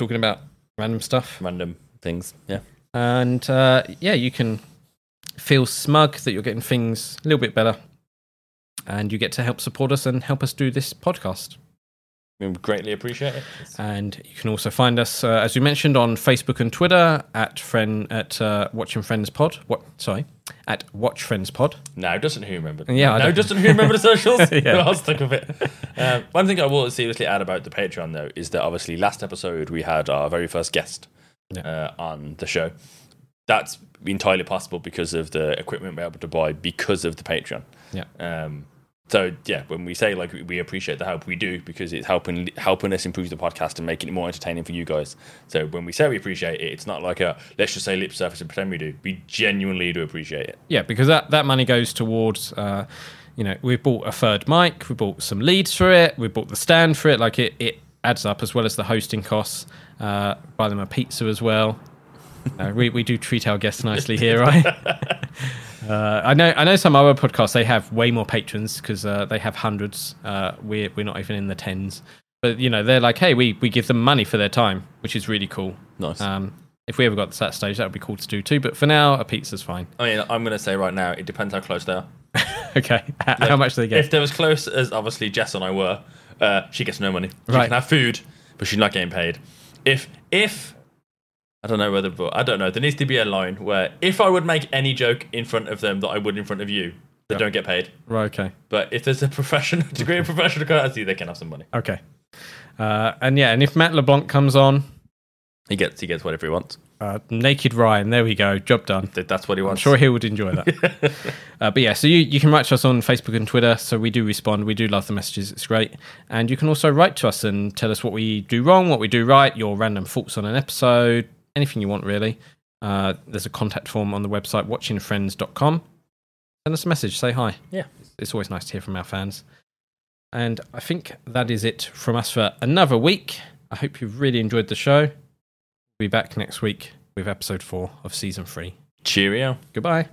S2: talking about random stuff.
S1: Random things. Yeah.
S2: And uh, yeah, you can feel smug that you're getting things a little bit better. And you get to help support us and help us do this podcast.
S1: We greatly appreciate it.
S2: And you can also find us, uh, as we mentioned, on Facebook and Twitter at friend at uh, Watching Friends Pod. What? Sorry, at Watch Friends Pod.
S1: No, doesn't who remember?
S2: Yeah, I
S1: no,
S2: don't-
S1: doesn't who remember the socials?
S2: Yeah.
S1: I'll stick with it. Um, one thing I will seriously add about the Patreon though is that obviously last episode we had our very first guest uh, on the show. That's entirely possible because of the equipment we're able to buy because of the Patreon.
S2: Yeah.
S1: Um, so yeah, when we say like we appreciate the help, we do because it's helping helping us improve the podcast and making it more entertaining for you guys. So when we say we appreciate it, it's not like a let's just say lip service and pretend we do. We genuinely do appreciate it.
S2: Yeah, because that, that money goes towards, uh, you know, we bought a third mic, we bought some leads for it, we bought the stand for it. Like it, it adds up as well as the hosting costs. Uh, buy them a pizza as well. Uh, we, we do treat our guests nicely here, right? Uh, I know. I know some other podcasts they have way more patrons because uh, they have hundreds. Uh, we're we're not even in the tens, but you know they're like, hey, we we give them money for their time, which is really cool.
S1: Nice.
S2: Um, if we ever got to that stage, that would be cool to do too. But for now, a pizza's fine.
S1: I mean, I'm going to say right now, it depends how close they are.
S2: okay, H- how much do they get?
S1: If they're as close as obviously Jess and I were, uh, she gets no money. She
S2: Right.
S1: can have food, but she's not getting paid. If if I don't know whether, but I don't know. There needs to be a line where if I would make any joke in front of them that I would in front of you, they don't get paid.
S2: Right. Okay.
S1: But if there's a professional degree of professional courtesy, they can have some money.
S2: Okay. Uh, and yeah, and if Matt LeBlanc comes on,
S1: He gets he gets whatever he wants.
S2: uh, Naked Ryan, there we go, job done.
S1: That's what he
S2: I'm
S1: wants.
S2: sure he would enjoy that. uh, but yeah, so you, you can write to us on Facebook and Twitter. So we do respond. We do love the messages. It's great. And you can also write to us and tell us what we do wrong, what we do right, your random thoughts on an episode, anything you want, really. Uh, there's a contact form on the website, watchingfriends.com. Send us a message. Say hi.
S1: Yeah.
S2: It's, it's always nice to hear from our fans. And I think that is it from us for another week. I hope you've really enjoyed the show. We'll be back next week with episode four of season three.
S1: Cheerio.
S2: Goodbye.